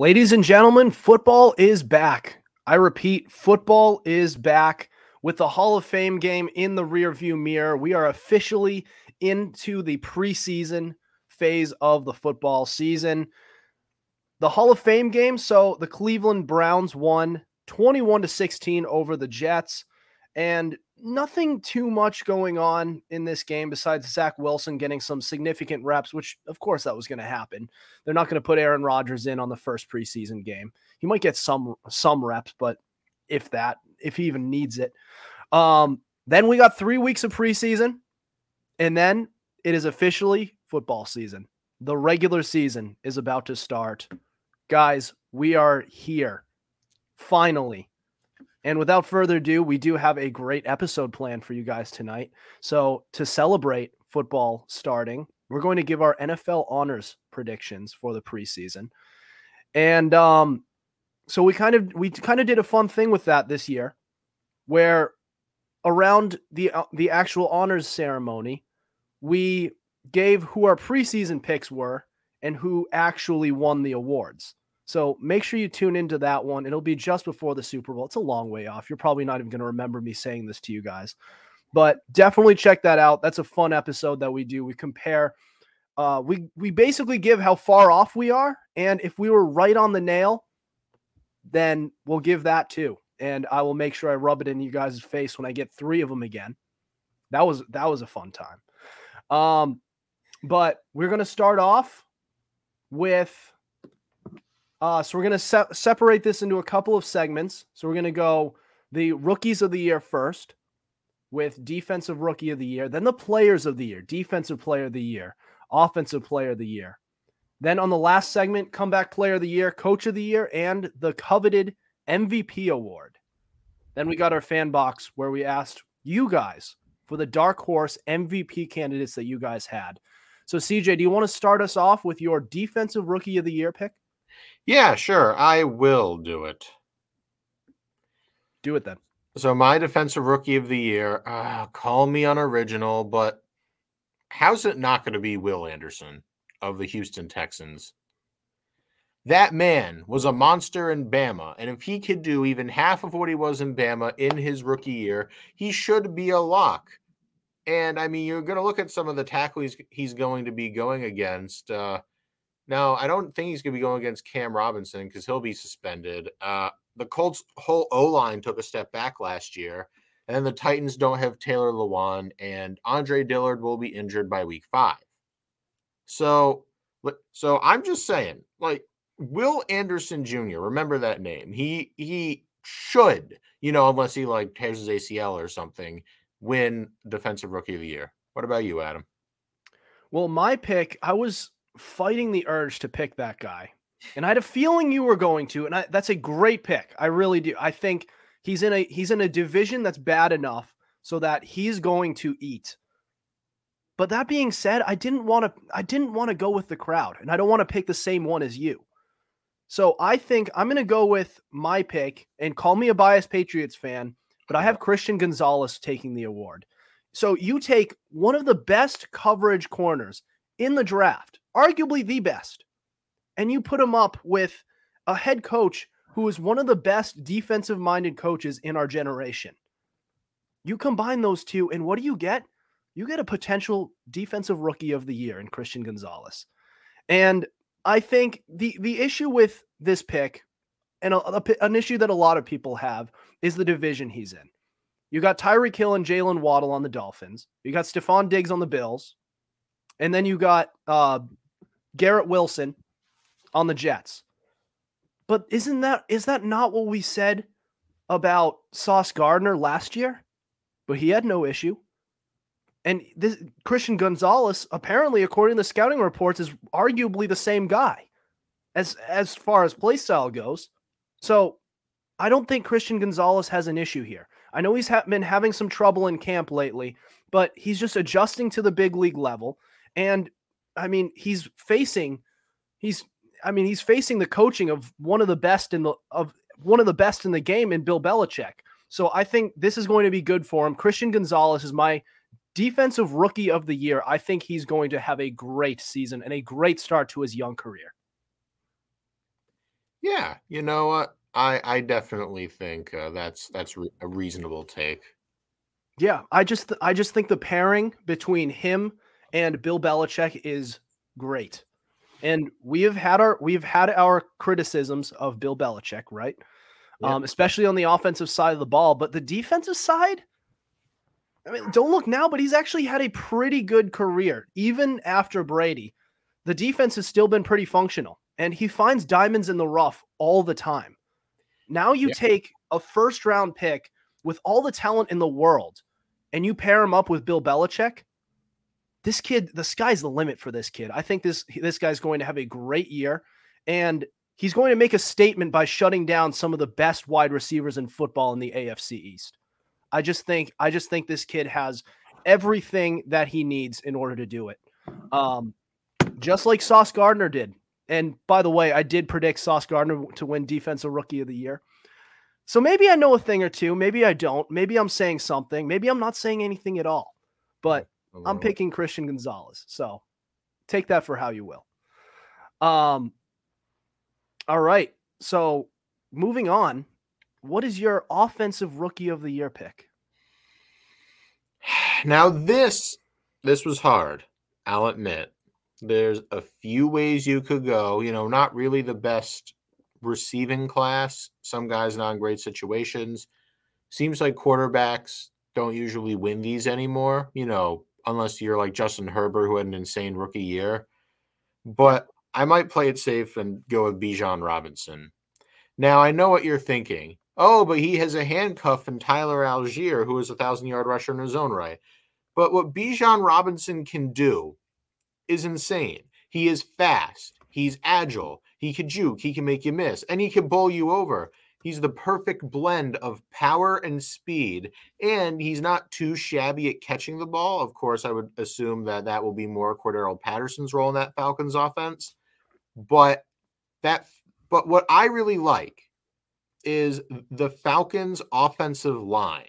Ladies and gentlemen, football is back. I repeat, football is back with the Hall of Fame game in the rearview mirror. We are officially into the preseason phase of the football season. The Hall of Fame game, so the Cleveland Browns won 21 to 16 over the Jets and nothing too much going on in this game besides Zach Wilson getting some significant reps, which of course that was going to happen. They're not going to put Aaron Rodgers in on the first preseason game. He might get some some reps, but if that, if he even needs it. Um, then we got three weeks of preseason, and then it is officially football season. The regular season is about to start. Guys, we are here. Finally. And without further ado, we do have a great episode planned for you guys tonight. So, to celebrate football starting, we're going to give our NFL honors predictions for the preseason. And um so we kind of we kind of did a fun thing with that this year where around the uh, the actual honors ceremony, we gave who our preseason picks were and who actually won the awards. So make sure you tune into that one. It'll be just before the Super Bowl. It's a long way off. You're probably not even going to remember me saying this to you guys, but definitely check that out. That's a fun episode that we do. We compare. Uh, we we basically give how far off we are, and if we were right on the nail, then we'll give that too. And I will make sure I rub it in you guys' face when I get three of them again. That was that was a fun time. Um, but we're gonna start off with uh, so we're going to se- separate this into a couple of segments. So we're going to go the rookies of the year first with defensive rookie of the year, then the players of the year, defensive player of the year, offensive player of the year. Then on the last segment, comeback player of the year, coach of the year, and the coveted MVP award. Then we got our fan box where we asked you guys for the dark horse MVP candidates that you guys had. So, CJ, do you want to start us off with your defensive rookie of the year pick? Yeah, sure. I will do it. Do it then. So my defensive rookie of the year, uh, call me unoriginal, but how's it not going to be Will Anderson of the Houston Texans? That man was a monster in Bama, and if he could do even half of what he was in Bama in his rookie year, he should be a lock. And I mean, you're going to look at some of the tackles he's, he's going to be going against. Uh, now, I don't think he's going to be going against Cam Robinson because he'll be suspended. Uh, the Colts' whole O line took a step back last year, and then the Titans don't have Taylor Lewan, and Andre Dillard will be injured by week five. So, so I'm just saying, like Will Anderson Jr. Remember that name. He he should, you know, unless he like tears his ACL or something, win Defensive Rookie of the Year. What about you, Adam? Well, my pick, I was fighting the urge to pick that guy. And I had a feeling you were going to, and I, that's a great pick. I really do. I think he's in a he's in a division that's bad enough so that he's going to eat. But that being said, I didn't want to I didn't want to go with the crowd, and I don't want to pick the same one as you. So I think I'm going to go with my pick and call me a biased Patriots fan, but I have Christian Gonzalez taking the award. So you take one of the best coverage corners in the draft, arguably the best, and you put him up with a head coach who is one of the best defensive minded coaches in our generation. You combine those two, and what do you get? You get a potential defensive rookie of the year in Christian Gonzalez. And I think the the issue with this pick, and a, a, an issue that a lot of people have, is the division he's in. You got Tyreek Hill and Jaylen Waddle on the Dolphins. You got Stefon Diggs on the Bills. And then you got uh, Garrett Wilson on the Jets. But isn't that is that not what we said about Sauce Gardner last year? But he had no issue. And this Christian Gonzalez, apparently, according to the scouting reports, is arguably the same guy as as far as play style goes. So I don't think Christian Gonzalez has an issue here. I know he's ha- been having some trouble in camp lately, but he's just adjusting to the big league level. And I mean, he's facing, he's, I mean, he's facing the coaching of one of the best in the of one of the best in the game in Bill Belichick. So I think this is going to be good for him. Christian Gonzalez is my defensive rookie of the year. I think he's going to have a great season and a great start to his young career. Yeah, you know what? I I definitely think uh, that's that's re- a reasonable take. Yeah, I just I just think the pairing between him and Bill Belichick is great. And we have had our we've had our criticisms of Bill Belichick, right? Yep. Um, especially on the offensive side of the ball, but the defensive side, I mean, don't look now, but he's actually had a pretty good career, even after Brady. The defense has still been pretty functional, and he finds diamonds in the rough all the time. Now you yeah. take a first round pick with all the talent in the world, and you pair him up with Bill Belichick. This kid, the sky's the limit for this kid. I think this this guy's going to have a great year, and he's going to make a statement by shutting down some of the best wide receivers in football in the AFC East. I just think I just think this kid has everything that he needs in order to do it. Um, just like Sauce Gardner did. And by the way, I did predict Sauce Gardner to win Defensive Rookie of the Year. So maybe I know a thing or two. Maybe I don't. Maybe I'm saying something. Maybe I'm not saying anything at all. But I'm picking Christian Gonzalez. So take that for how you will. Um. All right. So moving on, what is your offensive rookie of the year pick? Now this this was hard. I'll admit. There's a few ways you could go. You know, not really the best receiving class. Some guys not in great situations. Seems like quarterbacks don't usually win these anymore. You know, unless you're like Justin Herbert, who had an insane rookie year. But I might play it safe and go with Bijan Robinson. Now I know what you're thinking. Oh, but he has a handcuff in Tyler Allgeier, who is a thousand yard rusher in his own right. But what Bijan Robinson can do is insane. He is fast. He's agile. He can juke. He can make you miss, and he can bowl you over. He's the perfect blend of power and speed, and he's not too shabby at catching the ball. Of course, I would assume that that will be more Cordarrelle Patterson's role in that Falcons offense. But that, but what I really like is the Falcons' offensive line.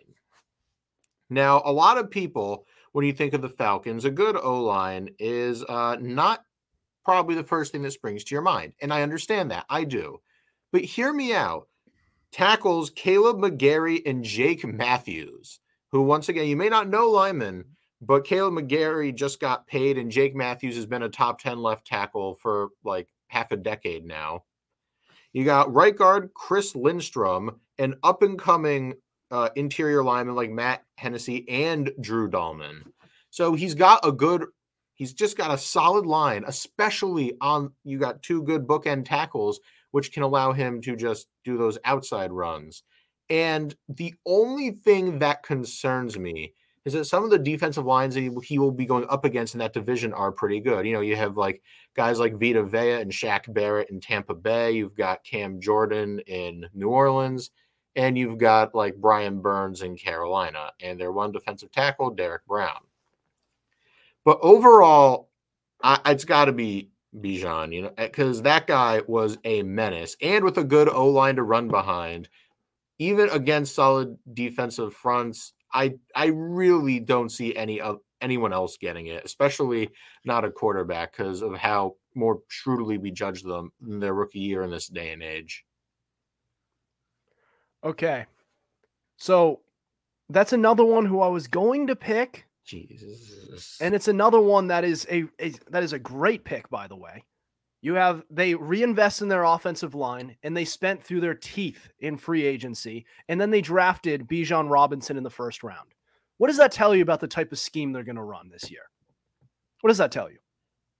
Now, a lot of people when you think of the Falcons, a good O line is uh, not probably the first thing that springs to your mind. And I understand that. I do. But hear me out. Tackles Kaleb McGary and Jake Matthews, who, once again, you may not know linemen, but Kaleb McGary just got paid, and Jake Matthews has been a top 10 left tackle for like half a decade now. You got right guard Chris Lindstrom, an up and coming uh, interior lineman like Matt Hennessy and Drew Dalman. So he's got a good, he's just got a solid line, especially on you got two good bookend tackles, which can allow him to just do those outside runs. And the only thing that concerns me is that some of the defensive lines that he will be going up against in that division are pretty good. You know, you have like guys like Vita Vea and Shaq Barrett in Tampa Bay. You've got Cam Jordan in New Orleans and you've got like Brian Burns in Carolina, and their one defensive tackle, Derrick Brown. But overall, I, it's got to be Bijan, you know, eh, because that guy was a menace, and with a good O line to run behind, even against solid defensive fronts, I I really don't see any of anyone else getting it, especially not a quarterback, because of how more shrewdly we judge them in their rookie year in this day and age. Okay. So that's another one who I was going to pick. Jesus. And it's another one that is a, a, that is a great pick, by the way. You have they reinvest in their offensive line and they spent through their teeth in free agency, and then they drafted Bijan Robinson in the first round. What does that tell you about the type of scheme they're going to run this year? What does that tell you?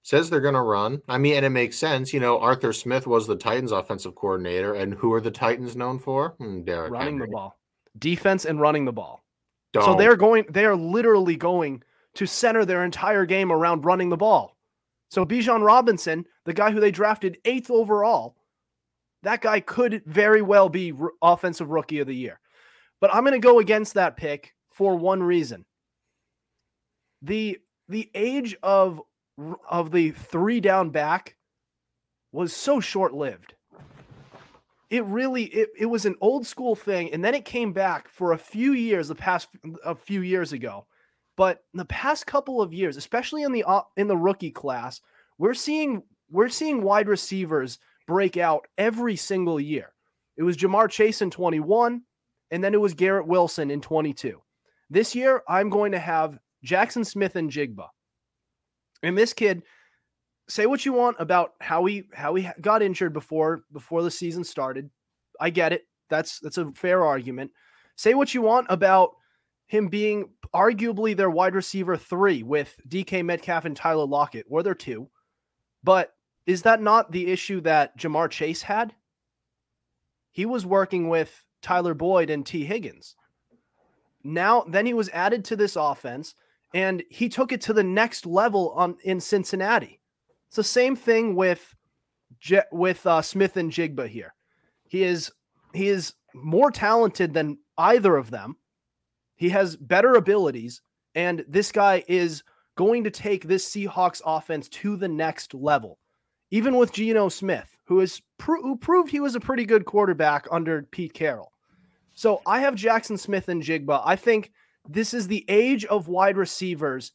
says they're going to run. I mean, and it makes sense. You know, Arthur Smith was the Titans' offensive coordinator, and who are the Titans known for? Hmm, Derrick running Henry. the ball, defense, and running the ball. Don't. So they're going. They are literally going to center their entire game around running the ball. So Bijan Robinson, the guy who they drafted eighth overall, that guy could very well be r- offensive rookie of the year. But I'm going to go against that pick for one reason. The the age of of the three down back was so short lived. It really it, it was an old school thing and then it came back for a few years the past a few years ago. But the past couple of years especially in the uh, in the rookie class we're seeing we're seeing wide receivers break out every single year. It was Ja'Marr Chase in 21 and then it was Garrett Wilson in 22 this year I'm going to have Jaxon Smith-Njigba. And this kid say what you want about how he how he got injured before before the season started. I get it. That's that's a fair argument. Say what you want about him being arguably their wide receiver 3 with DK Metcalf and Tyler Lockett, or their two. But is that not the issue that Ja'Marr Chase had? He was working with Tyler Boyd and Tee Higgins. Now, then he was added to this offense and he took it to the next level on in Cincinnati. It's the same thing with with uh, Smith-Njigba here. He is he is more talented than either of them. He has better abilities, and this guy is going to take this Seahawks offense to the next level. Even with Geno Smith, who is pro- who proved he was a pretty good quarterback under Pete Carroll. So I have Jaxon Smith-Njigba. I think this is the age of wide receivers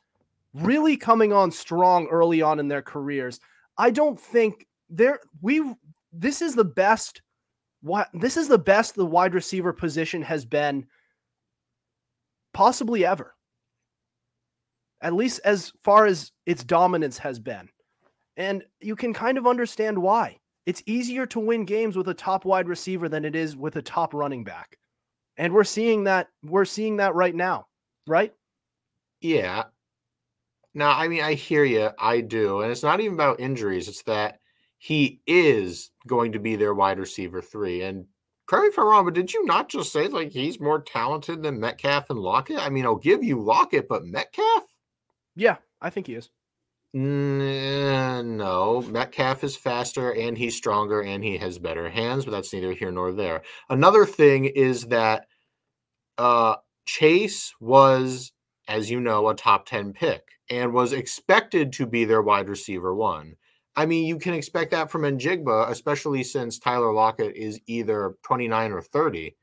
really coming on strong early on in their careers. I don't think there we this is the best what this is the best the wide receiver position has been possibly ever. At least as far as its dominance has been. And you can kind of understand why. It's easier to win games with a top wide receiver than it is with a top running back. And we're seeing that we're seeing that right now, right? Yeah, now, I mean, I hear you. I do. And it's not even about injuries. It's that he is going to be their wide receiver three. And correct me if I'm wrong, but did you not just say like he's more talented than Metcalf and Lockett? I mean, I'll give you Lockett, but Metcalf? Yeah, I think he is. No, Metcalf is faster and he's stronger and he has better hands, but that's neither here nor there. Another thing is that uh, Chase was, as you know, a top 10 pick and was expected to be their wide receiver one. I mean, you can expect that from Njigba, especially since Tyler Lockett is either 29 or 30.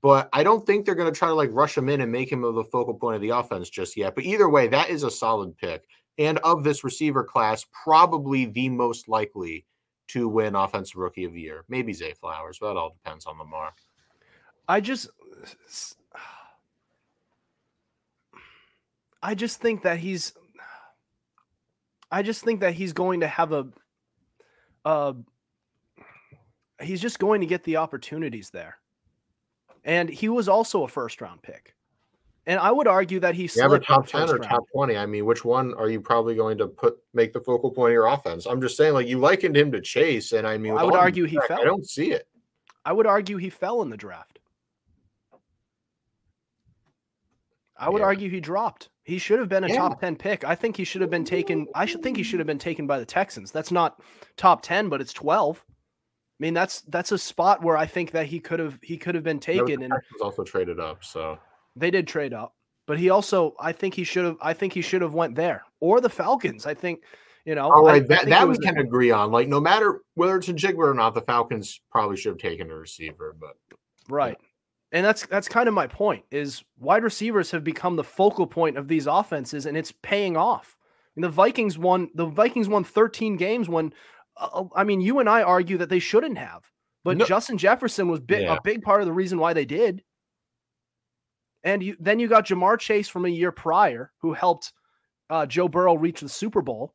But I don't think they're going to try to like rush him in and make him the focal point of the offense just yet. But either way, that is a solid pick. And of this receiver class, probably the most likely to win Offensive Rookie of the Year. Maybe Zay Flowers, but that all depends on Lamar. I just I just think that he's I just think that he's going to have a uh he's just going to get the opportunities there. And he was also a first round pick. And I would argue that he's yeah, top 10 or round. top 20. I mean, which one are you probably going to put make the focal point of your offense? I'm just saying, like you likened him to Chase, and I mean, I would argue he fell. I don't see it. I would argue he fell in the draft. I would yeah. argue he dropped. He should have been a yeah. top 10 pick. I think he should have been taken. I should think he should have been taken by the Texans. That's not top 10, but it's 12. I mean, that's that's a spot where I think that he could have he could have been taken and also traded up, so they did trade up. But he also I think he should have I think he should have went there. Or the Falcons. I think, you know. All right, I, that, I that we can agree on. Like no matter whether it's a Jigba or not, the Falcons probably should have taken a receiver, but Right. And that's that's kind of my point is wide receivers have become the focal point of these offenses and it's paying off. And the Vikings won the Vikings won 13 games when uh, uh, I mean you and I argue that they shouldn't have. But no. Justin Jefferson was big, yeah. a big part of the reason why they did. And you, then you got Ja'Marr Chase from a year prior who helped uh, Joe Burrow reach the Super Bowl.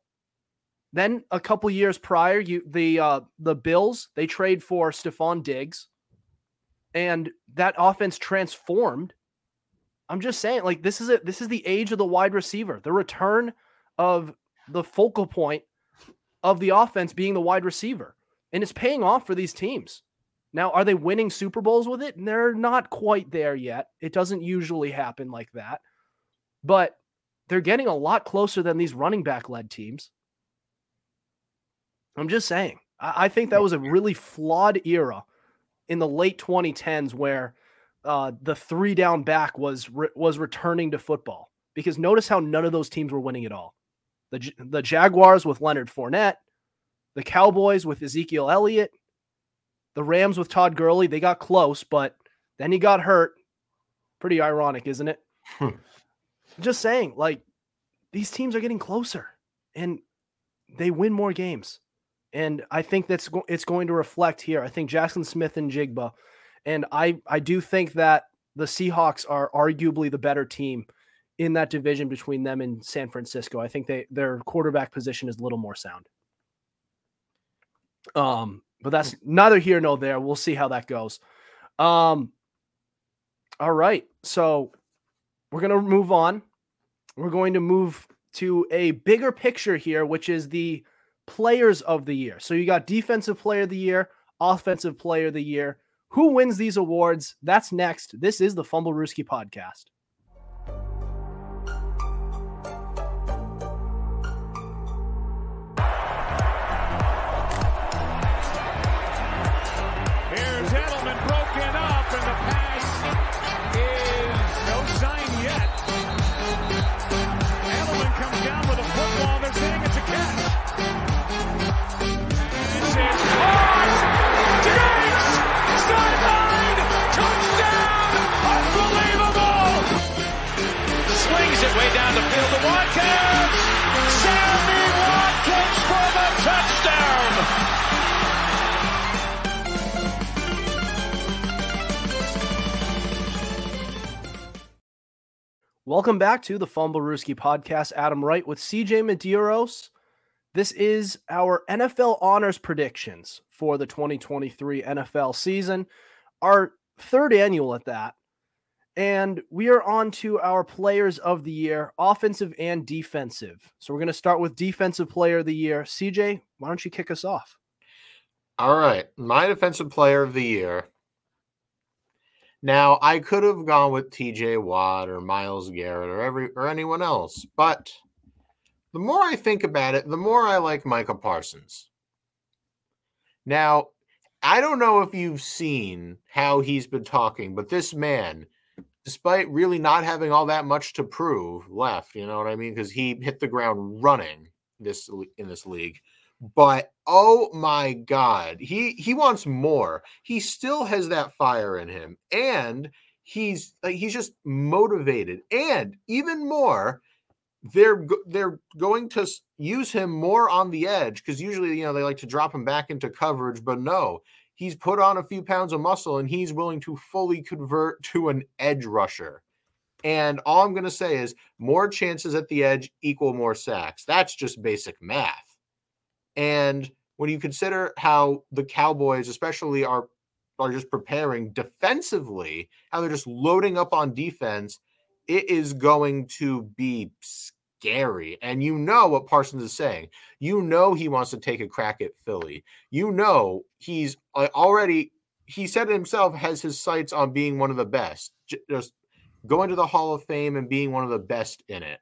Then a couple years prior, you the uh, the Bills they trade for Stefon Diggs and that offense transformed. I'm just saying, like this is it. This is the age of the wide receiver. The return of the focal point of the offense being the wide receiver, and it's paying off for these teams. Now, are they winning Super Bowls with it? And they're not quite there yet. It doesn't usually happen like that, but they're getting a lot closer than these running back led teams. I'm just saying. I, I think that was a really flawed era in the late 2010s where uh, the three down back was re- was returning to football because notice how none of those teams were winning at all. The the Jaguars with Leonard Fournette, the Cowboys with Ezekiel Elliott, The Rams with Todd Gurley, they got close, but then he got hurt. Pretty ironic, isn't it? Hmm. Just saying, like these teams are getting closer and they win more games. And I think that's go- it's going to reflect here. I think Jaxon Smith-Njigba, and I I do think that the Seahawks are arguably the better team in that division between them and San Francisco. I think they their quarterback position is a little more sound. Um, but that's neither here nor there. We'll see how that goes. Um, all right, so we're gonna move on. We're going to move to a bigger picture here, which is the players of the year. So you got defensive player of the year, offensive player of the year. Who wins these awards? That's next. This is the Fumblerooski podcast. Welcome back to the Fumblerooski podcast. Adam Wright with CJ Medeiros. This is our NFL honors predictions for the 2023 NFL season, our third annual at that. And we are on to our players of the year, offensive and defensive. So we're going to start with defensive player of the year. CJ, why don't you kick us off? All right. My defensive player of the year. Now, I could have gone with TJ Watt or Myles Garrett or every or anyone else, but the more I think about it, the more I like Micah Parsons. Now, I don't know if you've seen how he's been talking, but this man, despite really not having all that much to prove left, you know what I mean? Because he hit the ground running this in this league. But oh my god, he he wants more. He still has that fire in him, and he's like he's just motivated. And even more, they're they're going to use him more on the edge because usually you know they like to drop him back into coverage, but no, he's put on a few pounds of muscle and he's willing to fully convert to an edge rusher. And all I'm going to say is more chances at the edge equal more sacks. That's just basic math. And when you consider how the Cowboys, especially, are are just preparing defensively, how they're just loading up on defense, it is going to be scary. And you know what Parsons is saying. You know he wants to take a crack at Philly. You know he's uh, already. He said himself has his sights on being one of the best. Just going to the Hall of Fame and being one of the best in it.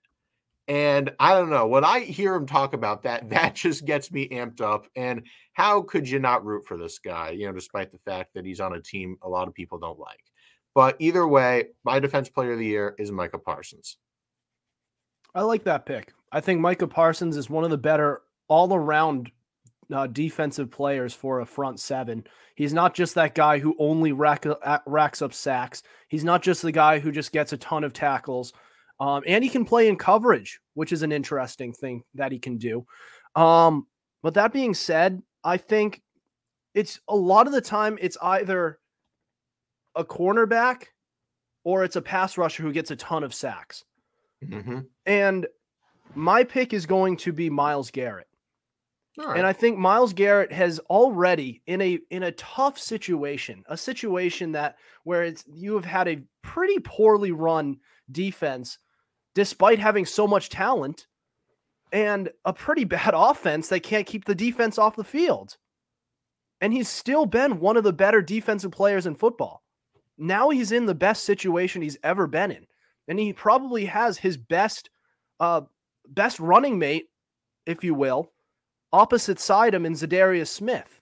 And I don't know, when I hear him talk about that, that just gets me amped up. And how could you not root for this guy, you know, despite the fact that he's on a team a lot of people don't like? But either way, my defense player of the year is Micah Parsons. I like that pick. I think Micah Parsons is one of the better all around uh, defensive players for a front seven. He's not just that guy who only rack, uh, racks up sacks. He's not just the guy who just gets a ton of tackles. Um, and he can play in coverage, which is an interesting thing that he can do. Um, but that being said, I think it's a lot of the time it's either a cornerback or it's a pass rusher who gets a ton of sacks. Mm-hmm. And my pick is going to be Myles Garrett. Right. And I think Myles Garrett has already in a in a tough situation, a situation that where it's you have had a pretty poorly run defense despite having so much talent and a pretty bad offense that can't keep the defense off the field. And he's still been one of the better defensive players in football. Now he's in the best situation he's ever been in. And he probably has his best uh best running mate, if you will, opposite side him in Za'Darius Smith,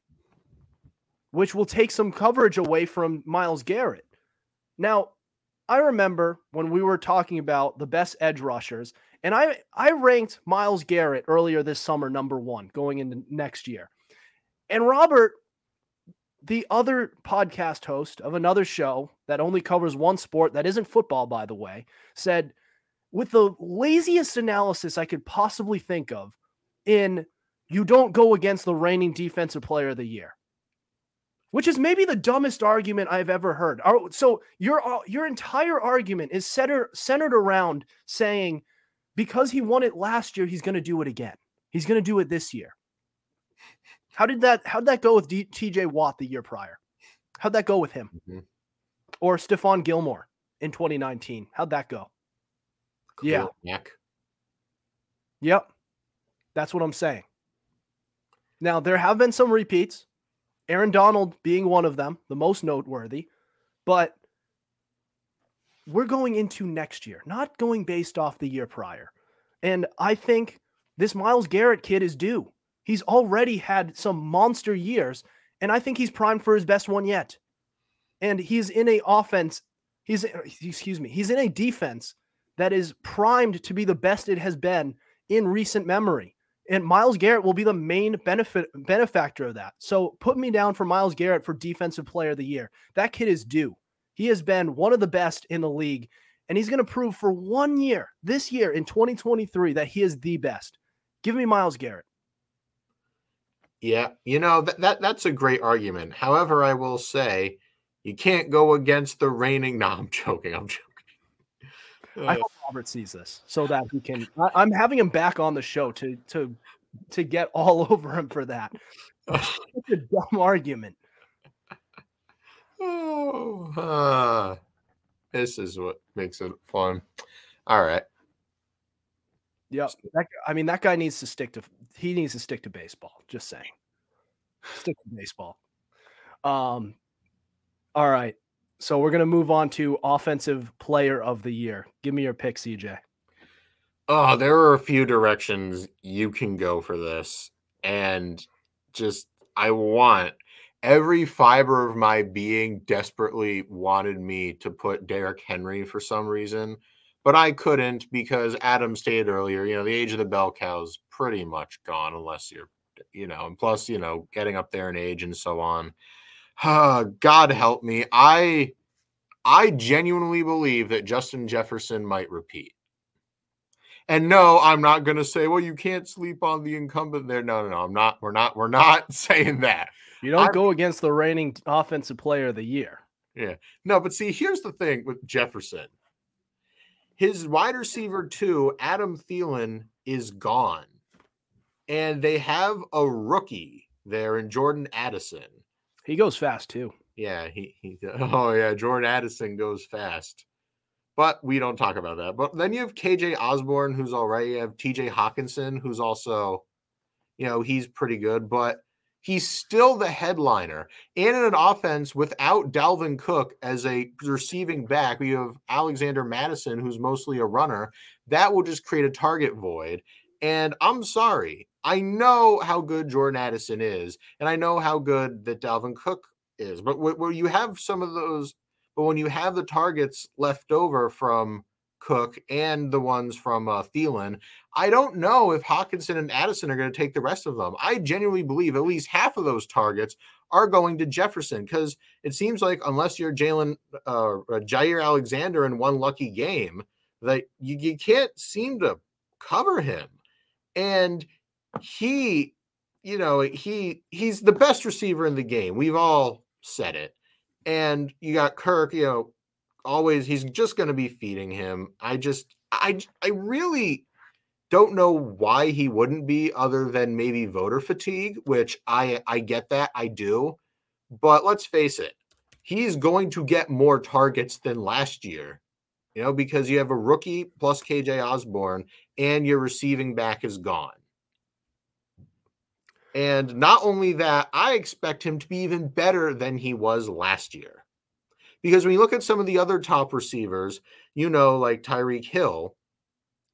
which will take some coverage away from Myles Garrett. Now, I remember when we were talking about the best edge rushers, and I I ranked Myles Garrett earlier this summer number one going into next year. And Robert the other podcast host of another show that only covers one sport that isn't football, by the way, said, with the laziest analysis I could possibly think of, in you don't go against the reigning defensive player of the year, which is maybe the dumbest argument I've ever heard. So your uh, your entire argument is centered centered around saying because he won it last year, he's going to do it again. He's going to do it this year. How did that? How'd that go with D- T.J. Watt the year prior? How'd that go with him? Mm-hmm. Or Stephon Gilmore in 2019? How'd that go? Cool. Yeah. Neck. Yep. That's what I'm saying. Now there have been some repeats. Aaron Donald being one of them, the most noteworthy, but we're going into next year, not going based off the year prior. And I think this Myles Garrett kid is due. He's already had some monster years, and I think he's primed for his best one yet. And he's in a offense, he's excuse me, he's in a defense that is primed to be the best it has been in recent memory. And Myles Garrett will be the main benefit benefactor of that. So put me down for Myles Garrett for defensive player of the year. That kid is due. He has been one of the best in the league, and he's going to prove for one year, this year in 2023, that he is the best. Give me Myles Garrett. Yeah, you know that, that that's a great argument. However, I will say you can't go against the reigning. No, I'm joking. I'm joking. I hope Robert sees this so that he can. I, am having him back on the show to to to get all over him for that. Such a dumb argument. Oh, uh, this is what makes it fun. All right. Yep. That, I mean, that guy needs to stick to. He needs to stick to baseball. Just saying. Stick to baseball. Um. All right. So we're gonna move on to offensive player of the year. Give me your pick, CJ. Oh, there are a few directions you can go for this, and just I want every fiber of my being desperately wanted me to put Derrick Henry for some reason but I couldn't because Adam stated earlier, you know, the age of the bell cow is pretty much gone unless you're, you know, and plus, you know, getting up there in age and so on. Uh, God help me. I I genuinely believe that Justin Jefferson might repeat. And no, I'm not going to say, well, you can't sleep on the incumbent there. No, no, no. I'm not. We're not. We're not saying that. You don't I'm, go against the reigning offensive player of the year. Yeah. No, but see, here's the thing with Jefferson his wide receiver two, Adam Thielen, is gone. And they have a rookie there in Jordan Addison. He goes fast too. Yeah, he, he oh yeah, Jordan Addison goes fast. But we don't talk about that. But then you have KJ Osborne, who's all right. You have T.J. Hockenson, who's also, you know, he's pretty good. But He's still the headliner. And in an offense without Dalvin Cook as a receiving back, we have Alexander Mattison, who's mostly a runner. That will just create a target void. And I'm sorry. I know how good Jordan Addison is, and I know how good that Dalvin Cook is. But where you have some of those, but when you have the targets left over from Cook and the ones from uh, Thielen. I don't know if Hockenson and Addison are going to take the rest of them. I genuinely believe at least half of those targets are going to Jefferson because it seems like unless you're Jalen uh, uh, Jaire Alexander in one lucky game, that you, you can't seem to cover him. And he, you know, he he's the best receiver in the game. We've all said it. And you got Kirk, you know, always he's just going to be feeding him. I just I I really don't know why he wouldn't be other than maybe voter fatigue, which I I get that. I do. But let's face it. He's going to get more targets than last year. You know, because you have a rookie plus KJ Osborne and your receiving back is gone. And not only that, I expect him to be even better than he was last year. Because when you look at some of the other top receivers, you know, like Tyreek Hill,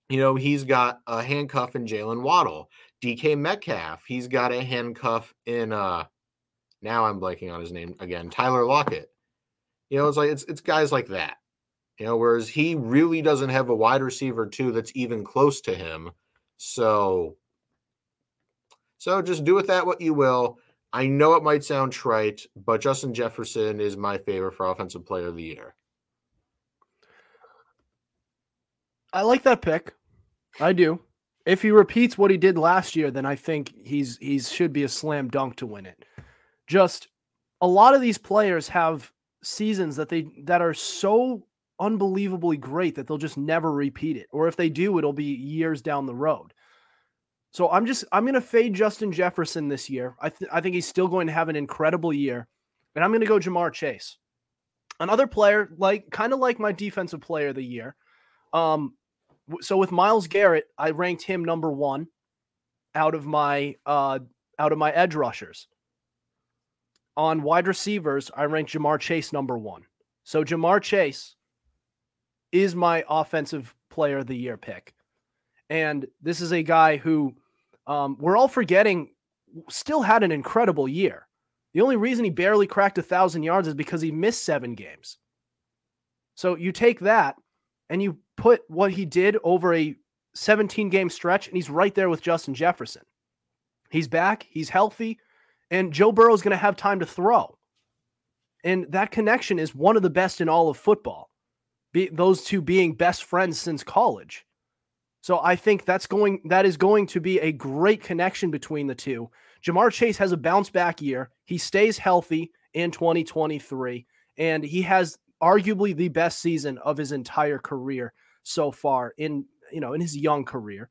you know, he's got a handcuff in Jaylen Waddle. DK Metcalf, he's got a handcuff in uh now I'm blanking on his name again, Tyler Lockett. You know, it's like it's it's guys like that. You know, whereas he really doesn't have a wide receiver too that's even close to him. So so just do with that what you will. I know it might sound trite, but Justin Jefferson is my favorite for offensive player of the year. I like that pick. I do. If he repeats what he did last year, then I think he's he's should be a slam dunk to win it. Just a lot of these players have seasons that they that are so unbelievably great that they'll just never repeat it. Or if they do, it'll be years down the road. So I'm just I'm going to fade Justin Jefferson this year. I th- I think he's still going to have an incredible year, and I'm going to go Ja'Marr Chase, another player like kind of like my defensive player of the year. Um, so with Myles Garrett, I ranked him number one out of my uh out of my edge rushers. On wide receivers, I ranked Ja'Marr Chase number one. So Ja'Marr Chase is my offensive player of the year pick. And this is a guy who um, we're all forgetting still had an incredible year. The only reason he barely cracked a thousand yards is because he missed seven games. So you take that and you put what he did over a 17 game stretch, and he's right there with Justin Jefferson. He's back, he's healthy, and Joe Burrow is going to have time to throw. And that connection is one of the best in all of football. Be, those two being best friends since college. So I think that's going that is going to be a great connection between the two. Ja'Marr Chase has a bounce back year. He stays healthy in 2023 and he has arguably the best season of his entire career so far in you know in his young career.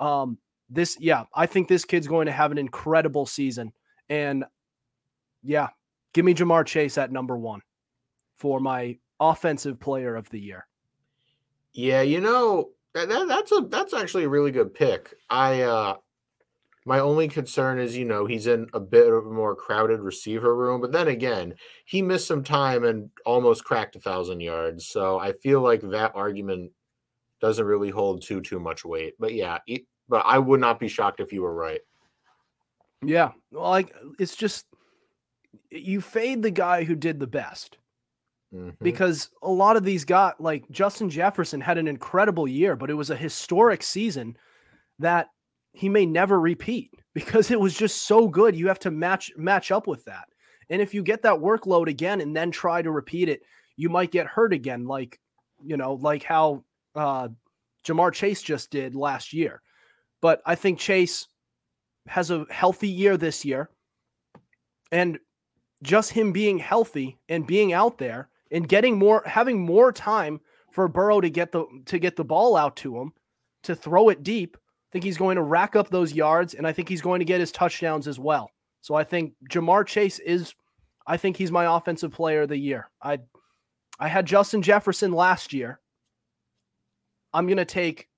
Um this yeah, I think this kid's going to have an incredible season and yeah, give me Ja'Marr Chase at number 1 for my offensive player of the year. Yeah, you know, that, that, that's a that's actually a really good pick. I uh my only concern is, you know, he's in a bit of a more crowded receiver room, but then again, he missed some time and almost cracked a thousand yards. So I feel like that argument doesn't really hold too too much weight. But yeah, but I would not be shocked if you were right. Yeah, well, like it's just you fade the guy who did the best. Mm-hmm. Because a lot of these got like Justin Jefferson had an incredible year, but it was a historic season that he may never repeat because it was just so good. You have to match match up with that. And if you get that workload again and then try to repeat it, you might get hurt again, like you know, like how uh Ja'Marr Chase just did last year. But I think Chase has a healthy year this year. And just him being healthy and being out there and getting more having more time for Burrow to get the to get the ball out to him to throw it deep. I think he's going to rack up those yards and I think he's going to get his touchdowns as well. So I think Ja'Marr Chase is I think he's my offensive player of the year. I I had Justin Jefferson last year. I'm going to take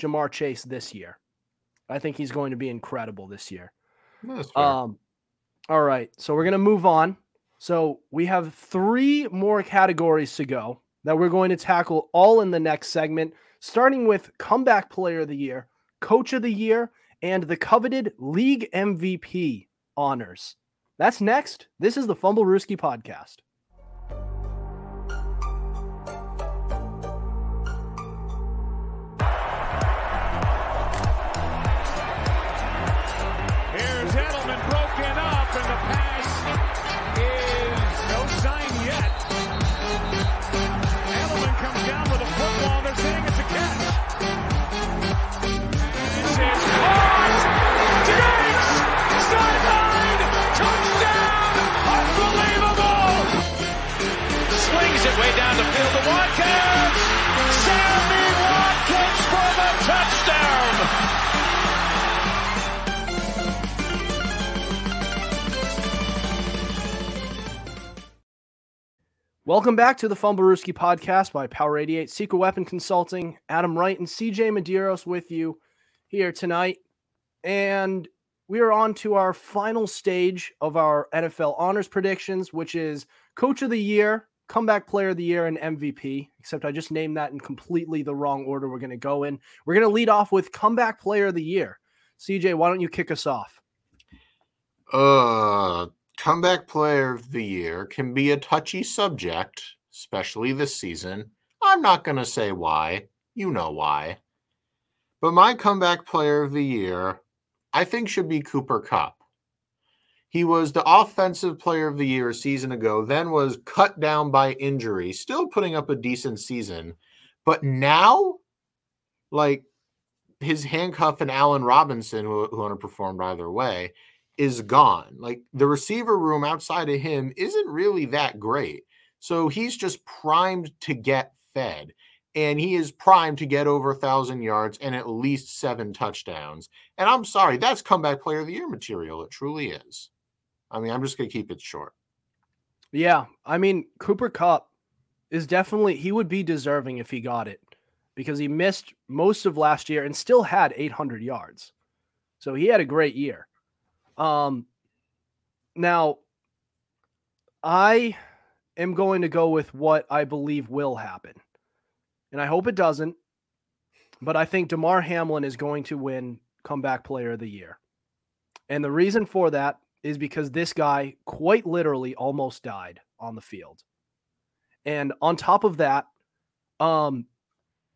Ja'Marr Chase this year. I think he's going to be incredible this year. Um all right, so we're going to move on so we have three more categories to go that we're going to tackle all in the next segment, starting with comeback player of the year, coach of the year, and the coveted league MVP honors. That's next. This is the Fumblerooski podcast. Welcome back to the Fumblerooski podcast by Power 88 Secret Weapon Consulting. Adam Wright and CJ Medeiros with you here tonight. And we are on to our final stage of our NFL honors predictions, which is Coach of the Year, Comeback Player of the Year, and MVP. Except I just named that in completely the wrong order we're going to go in. We're going to lead off with Comeback Player of the Year. CJ, why don't you kick us off? Uh, comeback player of the year can be a touchy subject, especially this season. I'm not going to say why. You know why. But my comeback player of the year, I think, should be Cooper Kupp. He was the offensive player of the year a season ago, then was cut down by injury, still putting up a decent season. But now, like his handcuff and Allen Robinson, who, who underperformed either way, is gone. Like the receiver room outside of him isn't really that great. So he's just primed to get fed. And he is primed to get over a thousand yards and at least seven touchdowns. And I'm sorry, that's comeback player of the year material. It truly is. I mean, I'm just to keep it short. Yeah. I mean, Cooper Kupp is definitely, he would be deserving if he got it because he missed most of last year and still had 800 yards. So he had a great year. Um, now, I am going to go with what I believe will happen. And I hope it doesn't. But I think Damar Hamlin is going to win comeback player of the year. And the reason for that is because this guy quite literally almost died on the field. And on top of that, um,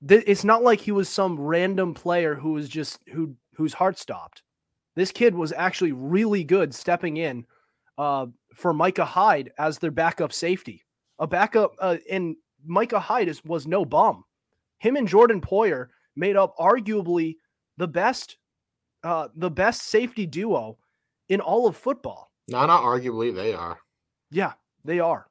th- it's not like he was some random player who was just who whose heart stopped. This kid was actually really good stepping in uh, for Micah Hyde as their backup safety. A backup, uh, and Micah Hyde is, was no bum. Him and Jordan Poyer made up arguably the best, uh, the best safety duo in all of football. No, not arguably, they are. Yeah, they are.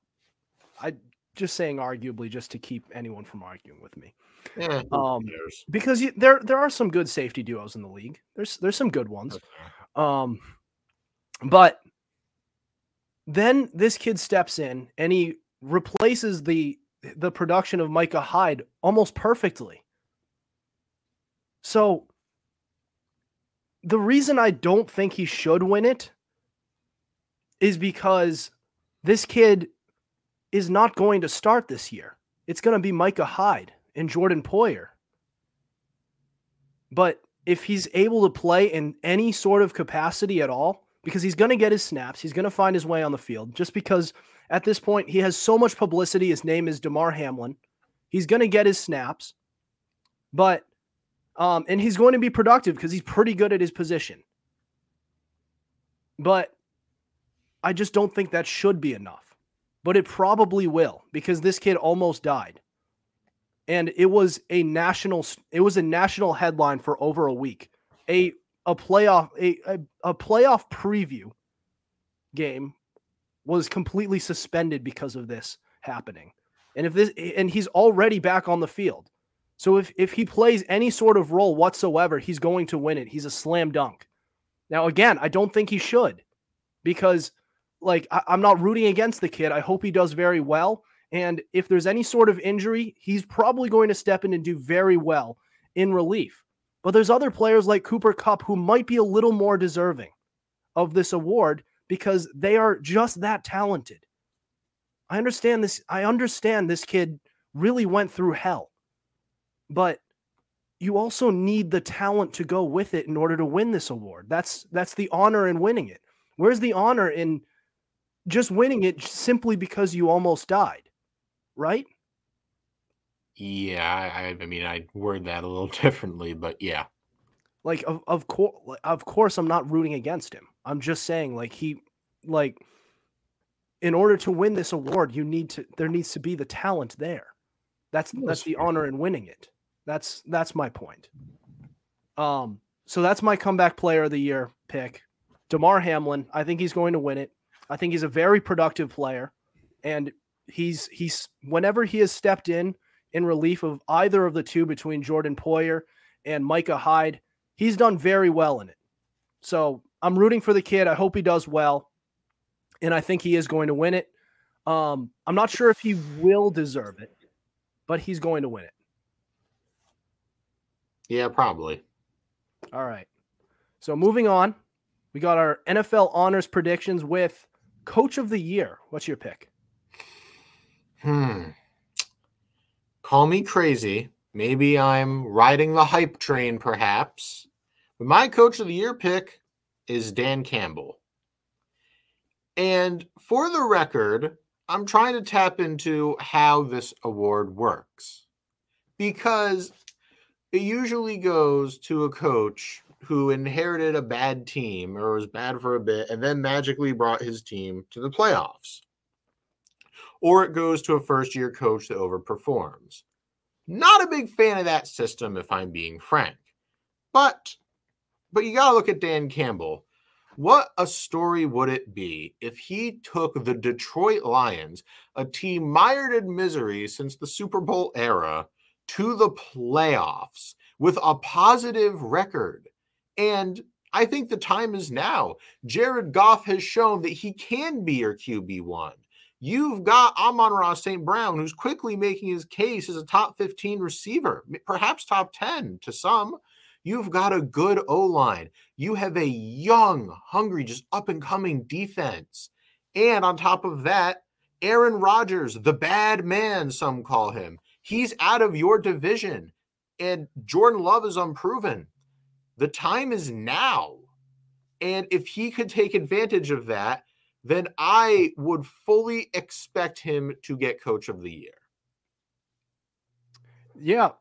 I just saying arguably just to keep anyone from arguing with me. Yeah, um, because you, there there are some good safety duos in the league. There's there's some good ones. Um, but then this kid steps in and he replaces the the production of Micah Hyde almost perfectly. So the reason I don't think he should win it is because this kid is not going to start this year. It's going to be Micah Hyde and Jordan Poyer. But if he's able to play in any sort of capacity at all, because he's going to get his snaps, he's going to find his way on the field, just because at this point he has so much publicity. His name is Damar Hamlin. He's going to get his snaps, but um, and he's going to be productive because he's pretty good at his position. But I just don't think that should be enough. But it probably will because this kid almost died and it was a national it was a national headline for over a week. A a playoff a, a, a playoff preview game was completely suspended because of this happening. And if this and he's already back on the field. So if if he plays any sort of role whatsoever, he's going to win it. He's a slam dunk. Now again, I don't think he should because like I, I'm not rooting against the kid. I hope he does very well. And if there's any sort of injury, he's probably going to step in and do very well in relief. But there's other players like Cooper Kupp who might be a little more deserving of this award because they are just that talented. I understand this. I understand this kid really went through hell. But you also need the talent to go with it in order to win this award. That's that's the honor in winning it. Where's the honor in just winning it simply because you almost died? Right? Yeah, I, I mean, I word that a little differently, but yeah. Like of of course, of course, I'm not rooting against him. I'm just saying, like he, like, in order to win this award, you need to. There needs to be the talent there. That's that's, that's the fair. honor in winning it. That's that's my point. Um, so that's my comeback player of the year pick, Damar Hamlin. I think he's going to win it. I think he's a very productive player, and he's he's whenever he has stepped in in relief of either of the two between Jordan Poyer and Micah Hyde, he's done very well in it. So I'm rooting for the kid. I hope he does well, and I think he is going to win it. Um, I'm not sure if he will deserve it, but he's going to win it. Yeah, probably. All right. So moving on, we got our NFL honors predictions with Coach of the Year. What's your pick? Hmm. Call me crazy. Maybe I'm riding the hype train, perhaps. But my coach of the year pick is Dan Campbell. And for the record, I'm trying to tap into how this award works because it usually goes to a coach who inherited a bad team or was bad for a bit and then magically brought his team to the playoffs. Or it goes to a first year coach that overperforms. Not a big fan of that system, if I'm being frank. But but you gotta look at Dan Campbell. What a story would it be if he took the Detroit Lions, a team mired in misery since the Super Bowl era, to the playoffs with a positive record? And I think the time is now. Jared Goff has shown that he can be your QB1. You've got Amon-Ra St. Brown, who's quickly making his case as a top 15 receiver, perhaps top 10 to some. You've got a good O line. You have a young, hungry, just up and coming defense. And on top of that, Aaron Rodgers, the bad man, some call him. He's out of your division. And Jordan Love is unproven. The time is now. And if he could take advantage of that, then I would fully expect him to get coach of the year. Yeah.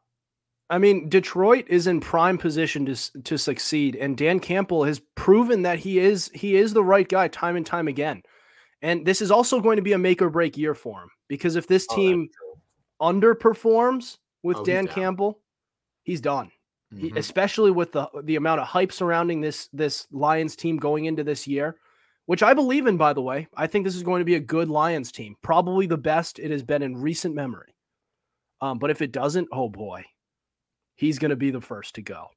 I mean, Detroit is in prime position to to succeed and Dan Campbell has proven that he is he is the right guy time and time again. And this is also going to be a make or break year for him because if this oh, team oh, underperforms with oh, Dan Campbell, he's done. Mm-hmm. He, especially with the the amount of hype surrounding this this Lions team going into this year which I believe in, by the way. I think this is going to be a good Lions team, probably the best it has been in recent memory. Um, but if it doesn't, oh boy, he's going to be the first to go,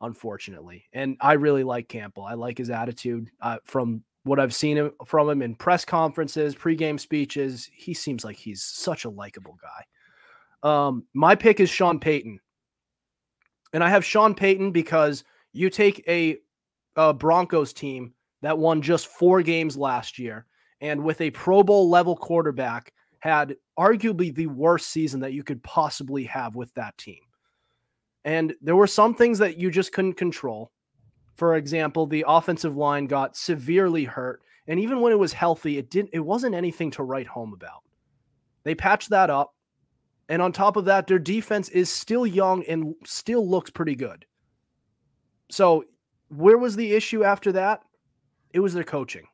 unfortunately. And I really like Campbell. I like his attitude uh, from what I've seen him, from him in press conferences, pregame speeches. He seems like he's such a likable guy. Um, my pick is Sean Payton. And I have Sean Payton because you take a, a Broncos team that won just four games last year and with a Pro Bowl level quarterback had arguably the worst season that you could possibly have with that team. And there were some things that you just couldn't control. For example, the offensive line got severely hurt, and even when it was healthy, it didn't it wasn't anything to write home about. They patched that up. And on top of that, their defense is still young and still looks pretty good. So, where was the issue after that? It was their coaching,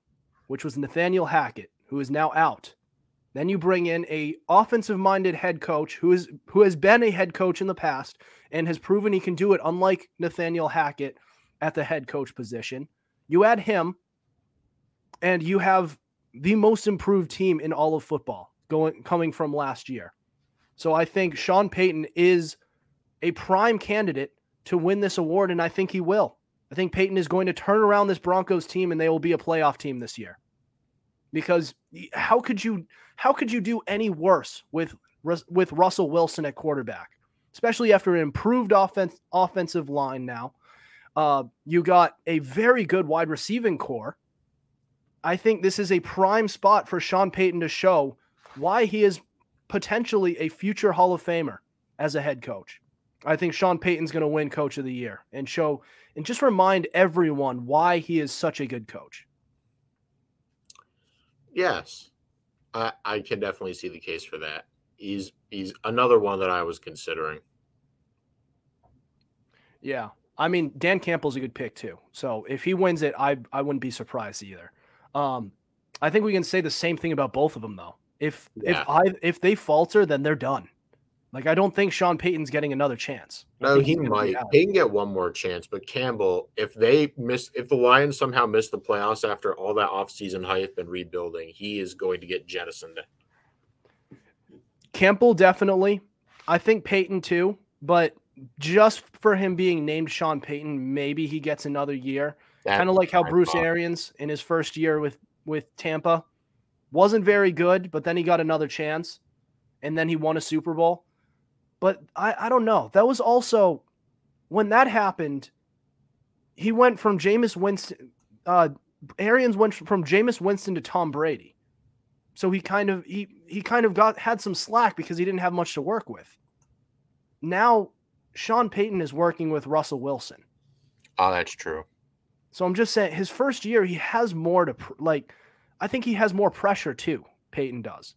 which was Nathaniel Hackett, who is now out. Then you bring in a offensive-minded head coach who is who has been a head coach in the past and has proven he can do it, unlike Nathaniel Hackett at the head coach position. You add him, and you have the most improved team in all of football going coming from last year. So I think Sean Payton is a prime candidate to win this award, and I think he will. I think Payton is going to turn around this Broncos team and they will be a playoff team this year. Because how could you how could you do any worse with with Russell Wilson at quarterback, especially after an improved offense offensive line now? Uh, you got a very good wide receiving core. I think this is a prime spot for Sean Payton to show why he is potentially a future Hall of Famer as a head coach. I think Sean Payton's going to win Coach of the Year and show and just remind everyone why he is such a good coach. Yes, I, I can definitely see the case for that. He's he's another one that I was considering. Yeah, I mean Dan Campbell's a good pick too. So if he wins it, I I wouldn't be surprised either. Um, I think we can say the same thing about both of them though. If yeah. if I if they falter, then they're done. Like I don't think Sean Payton's getting another chance. No, he might. He can get one more chance, but Campbell, if they miss, if the Lions somehow miss the playoffs after all that offseason hype and rebuilding, he is going to get jettisoned. Campbell definitely. I think Payton too, but just for him being named Sean Payton, maybe he gets another year. Kind of like how Bruce thought. Arians in his first year with with Tampa wasn't very good, but then he got another chance, and then he won a Super Bowl. But I, I don't know. That was also when that happened, he went from Jameis Winston, uh, Arians went from Jameis Winston to Tom Brady. So he kind of he he kind of got had some slack because he didn't have much to work with. Now Sean Payton is working with Russell Wilson. Oh, that's true. So I'm just saying his first year he has more to like I think he has more pressure too, Payton does.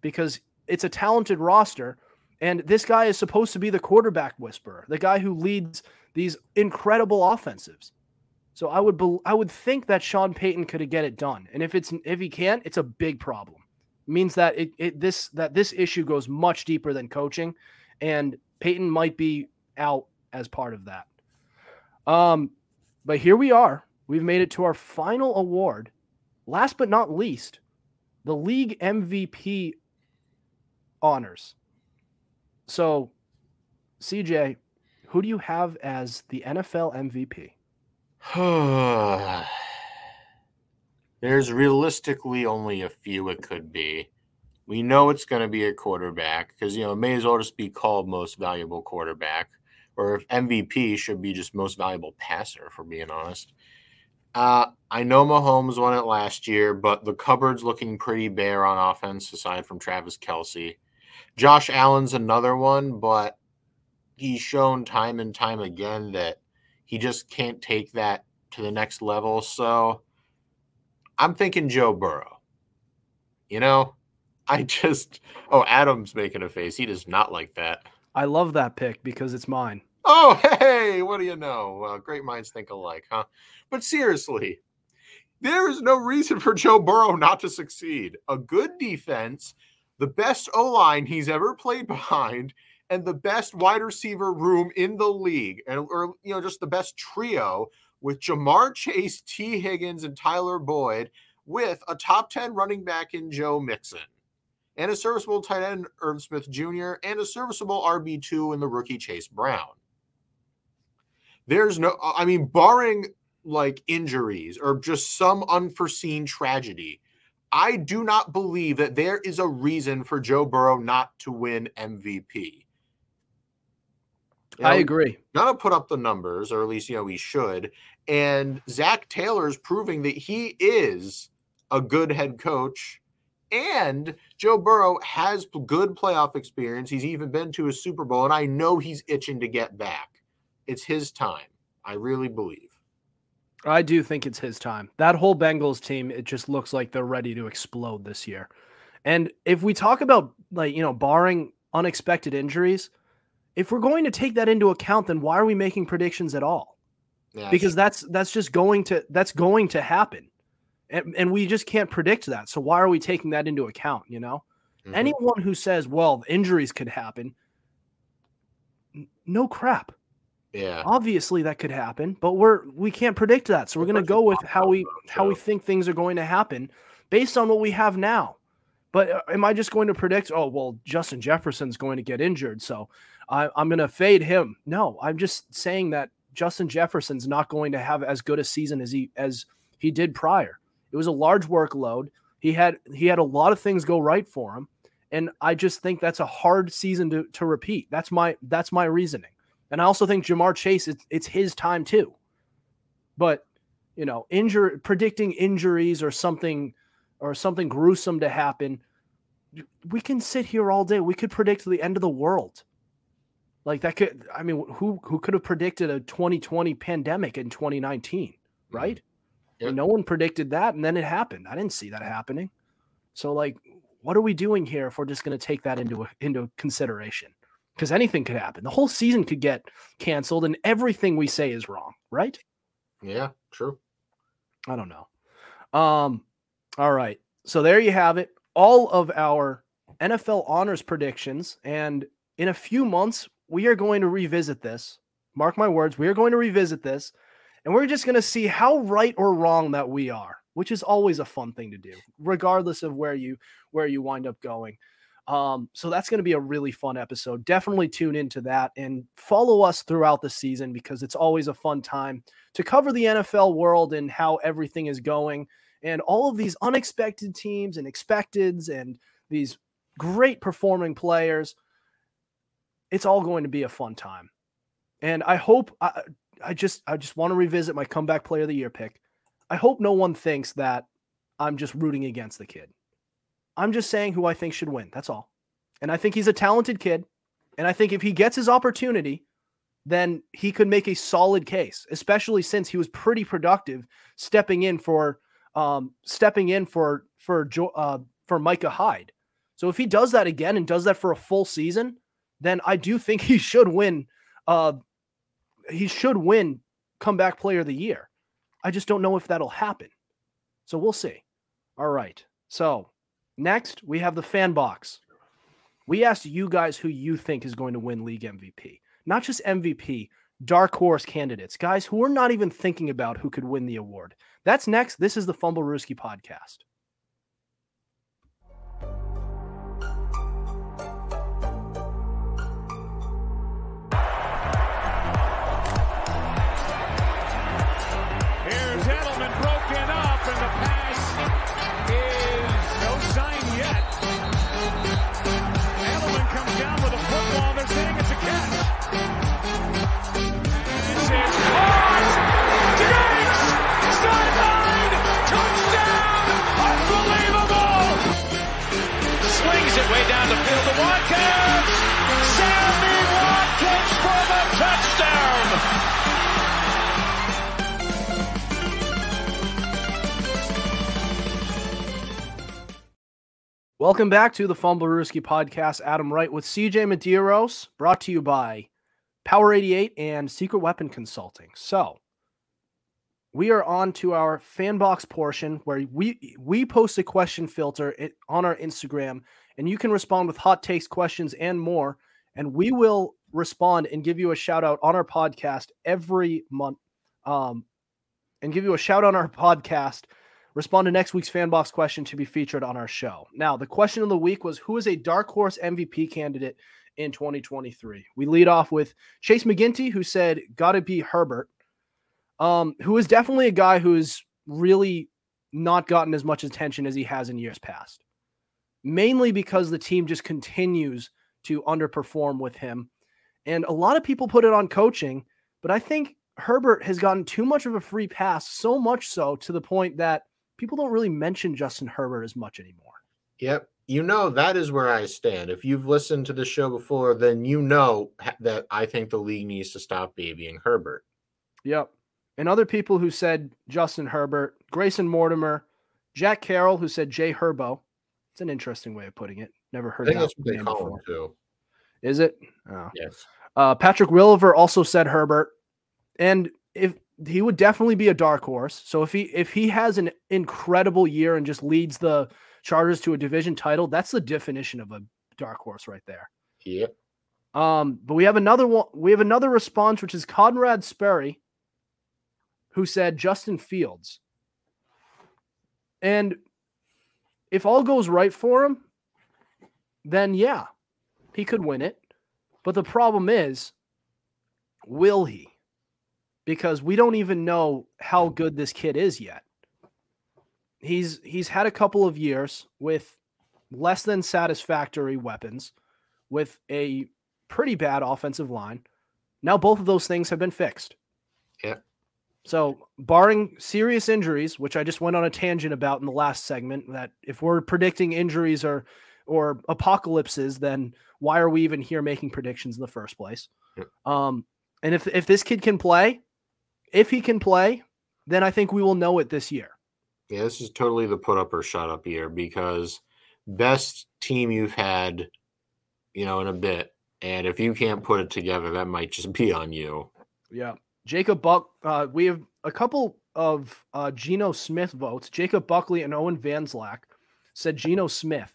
Because it's a talented roster, And this guy is supposed to be the quarterback whisperer, the guy who leads these incredible offensives. So I would be, I would think that Sean Payton could get it done. And if it's if he can't, it's a big problem. It means that it, it this that this issue goes much deeper than coaching, and Payton might be out as part of that. Um, but here we are. We've made it to our final award. Last but not least, the league MVP honors. So, CJ, who do you have as the NFL MVP? There's realistically only a few it could be. We know it's going to be a quarterback because, you know, it may as well just be called most valuable quarterback, or if MVP should be just most valuable passer, for being honest. Uh, I know Mahomes won it last year, but the cupboard's looking pretty bare on offense aside from Travis Kelce. Josh Allen's another one, but he's shown time and time again that he just can't take that to the next level. So I'm thinking Joe Burrow. You know, I just, oh, Adam's making a face. He does not like that. I love that pick because it's mine. Oh, hey, what do you know? Uh, great minds think alike, huh? But seriously, there is no reason for Joe Burrow not to succeed. A good defense the best O line he's ever played behind, and the best wide receiver room in the league, and or you know just the best trio with Ja'Marr Chase, Tee Higgins, and Tyler Boyd, with a top ten running back in Joe Mixon, and a serviceable tight end Irv Smith Jr. and a serviceable RB two in the rookie Chase Brown. There's no, I mean, barring like injuries or just some unforeseen tragedy I do not believe that there is a reason for Joe Burrow not to win MVP. You know, I agree. Gotta put up the numbers, or at least you know he should. And Zac Taylor is proving that he is a good head coach. And Joe Burrow has good playoff experience. He's even been to a Super Bowl, and I know he's itching to get back. It's his time. I really believe. I do think it's his time. That whole Bengals team, it just looks like they're ready to explode this year. And if we talk about like, you know, barring unexpected injuries, if we're going to take that into account, then why are we making predictions at all? Yeah, because that's that's just going to that's going to happen. And, and we just can't predict that. So why are we taking that into account, you know? Mm-hmm. Anyone who says, well, injuries could happen, no crap. Yeah. Obviously that could happen, but we're we can't predict that. So we're going to go with how we how we think things are going to happen based on what we have now. But uh, am I just going to predict, oh, well, Justin Jefferson's going to get injured, so I, I'm going to fade him? No, I'm just saying that Justin Jefferson's not going to have as good a season as he as he did prior. It was a large workload. He had he had a lot of things go right for him, and I just think that's a hard season to to repeat. That's my that's my reasoning. And I also think Ja'Marr Chase, it's, it's his time too. But, you know, injury predicting injuries or something or something gruesome to happen, we can sit here all day. We could predict the end of the world. Like that could I mean, who who could have predicted a 2020 pandemic in 2019, mm-hmm. right? Yep. No one predicted that, and then it happened. I didn't see that happening. So, like, what are we doing here if we're just going to take that into into consideration? Because anything could happen. The whole season could get canceled, and everything we say is wrong, right? Yeah, true. I don't know. Um, all right. So there you have it. All of our NFL honors predictions. And in a few months, we are going to revisit this. Mark my words, we are going to revisit this. And we're just going to see how right or wrong that we are, which is always a fun thing to do, regardless of where you where you wind up going. Um, so that's going to be a really fun episode. Definitely tune into that and follow us throughout the season because it's always a fun time to cover the NFL world and how everything is going and all of these unexpected teams and expecteds and these great performing players. It's all going to be a fun time. And I hope I, I just I just want to revisit my comeback player of the year pick. I hope no one thinks that I'm just rooting against the kid. I'm just saying who I think should win. That's all. And I think he's a talented kid. And I think if he gets his opportunity, then he could make a solid case, especially since he was pretty productive stepping in for um, stepping in for for uh, for Micah Hyde. So if he does that again and does that for a full season, then I do think he should win. Uh, he should win comeback player of the year. I just don't know if that'll happen. So we'll see. All right. So next we have the fan box. We asked you guys who you think is going to win league MVP, not just MVP, dark horse candidates, guys who are not even thinking about who could win the award. That's next. This is the Fumblerooski podcast. Welcome back to the Fumblerooski podcast. Adam Wright with CJ Medeiros, brought to you by Power 88 and Secret Weapon Consulting. So, we are on to our fan box portion where we we post a question filter on our Instagram, and you can respond with hot takes, questions, and more. And we will respond and give you a shout out on our podcast every month. Um, and give you a shout out on our podcast respond to next week's fan box question to be featured on our show. Now, the question of the week was who is a dark horse MVP candidate in 2023? We lead off with Chase McGinty, who said, Gotta be Herbert, um, who is definitely a guy who's really not gotten as much attention as he has in years past, mainly because the team just continues to underperform with him. And a lot of people put it on coaching, but I think Herbert has gotten too much of a free pass, so much so to the point that people don't really mention Justin Herbert as much anymore. Yep. You know, that is where I stand. If you've listened to the show before, then you know that I think the league needs to stop babying Herbert. Yep. And other people who said Justin Herbert, Grayson Mortimer, Jack Carroll, who said Jay Herbo. It's an interesting way of putting it. Never I heard think that that's what they call him before. too. Is it? Oh. Yes. Uh, Patrick Williver also said Herbert, and if he would definitely be a dark horse. So if he if he has an incredible year and just leads the Chargers to a division title, that's the definition of a dark horse right there. Yep. Um, but we have another one. We have another response, which is Conrad Sperry, who said Justin Fields. And if all goes right for him, then yeah, he could win it. But the problem is, will he? Because we don't even know how good this kid is yet. He's he's had a couple of years with less than satisfactory weapons, with a pretty bad offensive line. Now both of those things have been fixed. Yeah. So, barring serious injuries, which I just went on a tangent about in the last segment, that if we're predicting injuries or or apocalypses, then why are we even here making predictions in the first place? Yeah. Um, and if if this kid can play, if he can play, then I think we will know it this year. Yeah, this is totally the put up or shut up year because best team you've had, you know, in a bit. And if you can't put it together, that might just be on you. Yeah. Jacob Buck, uh, we have a couple of uh, Geno Smith votes. Jacob Buckley and Owen Vanzlack said Geno Smith.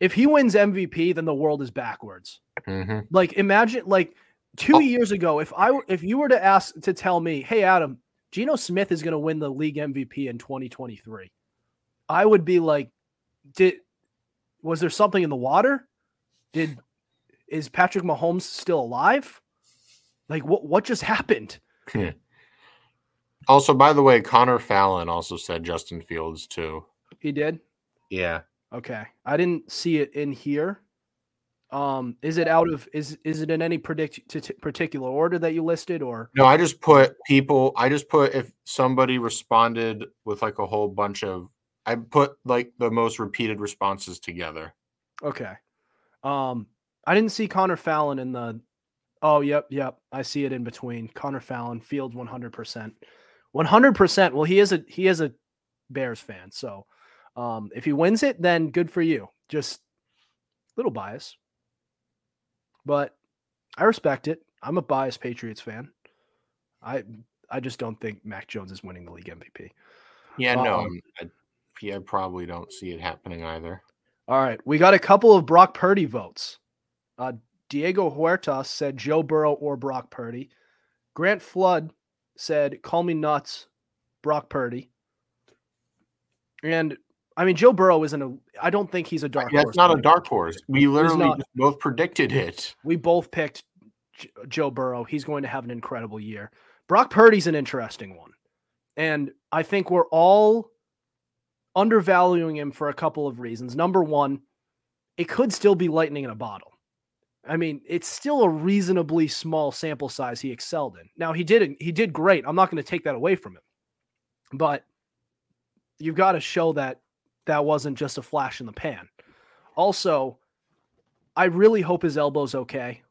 If he wins MVP, then the world is backwards. Mm-hmm. Like imagine like two Oh. years ago, if I were- if you were to ask to tell me, hey Adam, Geno Smith is going to win the league MVP in 2023, I would be like, did was there something in the water? Did is Patrick Mahomes still alive? Like what what just happened? Hmm. Also, by the way, Connor Fallon also said Justin Fields too. He did. Yeah. Okay, I didn't see it in here. Um, is it out of is is it in any predict t- particular order that you listed or No, I just put people. I just put if somebody responded with like a whole bunch of. I put like the most repeated responses together. okay? Um, I didn't see Connor Fallon in the. Oh, yep, yep. I see it in between Connor Fallon, Fields, one hundred percent, one hundred percent. Well, he is a he is a Bears fan, so um, if he wins it, then good for you. Just little bias. But I respect it. I'm a biased Patriots fan. I I just don't think Mac Jones is winning the league MVP. Yeah, no, Um, I, yeah, probably don't see it happening either. All right, we got a couple of Brock Purdy votes. Uh, Diego Huerta said Joe Burrow or Brock Purdy. Grant Flood said, "Call me nuts, Brock Purdy." And I mean, Joe Burrow isn't a. I don't think he's a dark That's horse. not a dark horse. We literally both predicted it. We both picked J- Joe Burrow. He's going to have an incredible year. Brock Purdy's an interesting one. And I think we're all undervaluing him for a couple of reasons. Number one, it could still be lightning in a bottle. I mean, it's still a reasonably small sample size he excelled in. Now he did he did great. I'm not going to take that away from him. But you've got to show that that wasn't just a flash in the pan. Also, I really hope his elbow's okay.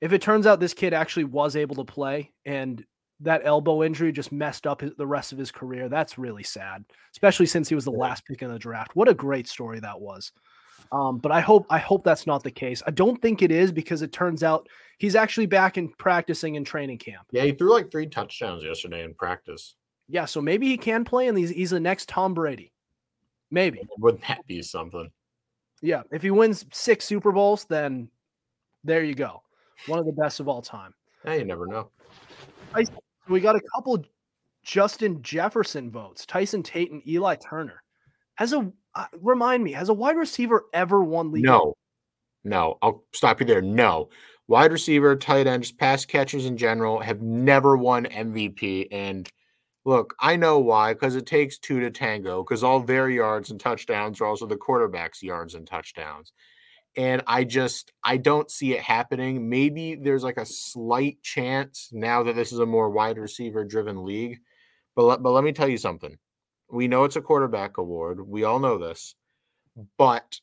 If it turns out this kid actually was able to play and that elbow injury just messed up his, the rest of his career, that's really sad, especially since he was the last pick in the draft. What a great story that was. Um, but I hope I hope that's not the case. I don't think it is because it turns out he's actually back in practicing in training camp. Yeah, he threw like three touchdowns yesterday in practice. Yeah, so maybe he can play and he's he's the next Tom Brady. Maybe. Wouldn't that be something? Yeah, if he wins six Super Bowls, then there you go. One of the best of all time. Hey, you never know. We got a couple Justin Jefferson votes. Tyson Tate and Eli Turner. Has a uh, remind me, has a wide receiver ever won league? No, no. I'll stop you there. No. Wide receiver, tight ends, pass catchers in general have never won MVP. And look, I know why, because it takes two to tango, because all their yards and touchdowns are also the quarterback's yards and touchdowns. And I just I don't see it happening. Maybe there's like a slight chance now that this is a more wide receiver driven league. But let, but let me tell you something. We know it's a quarterback award. We all know this. But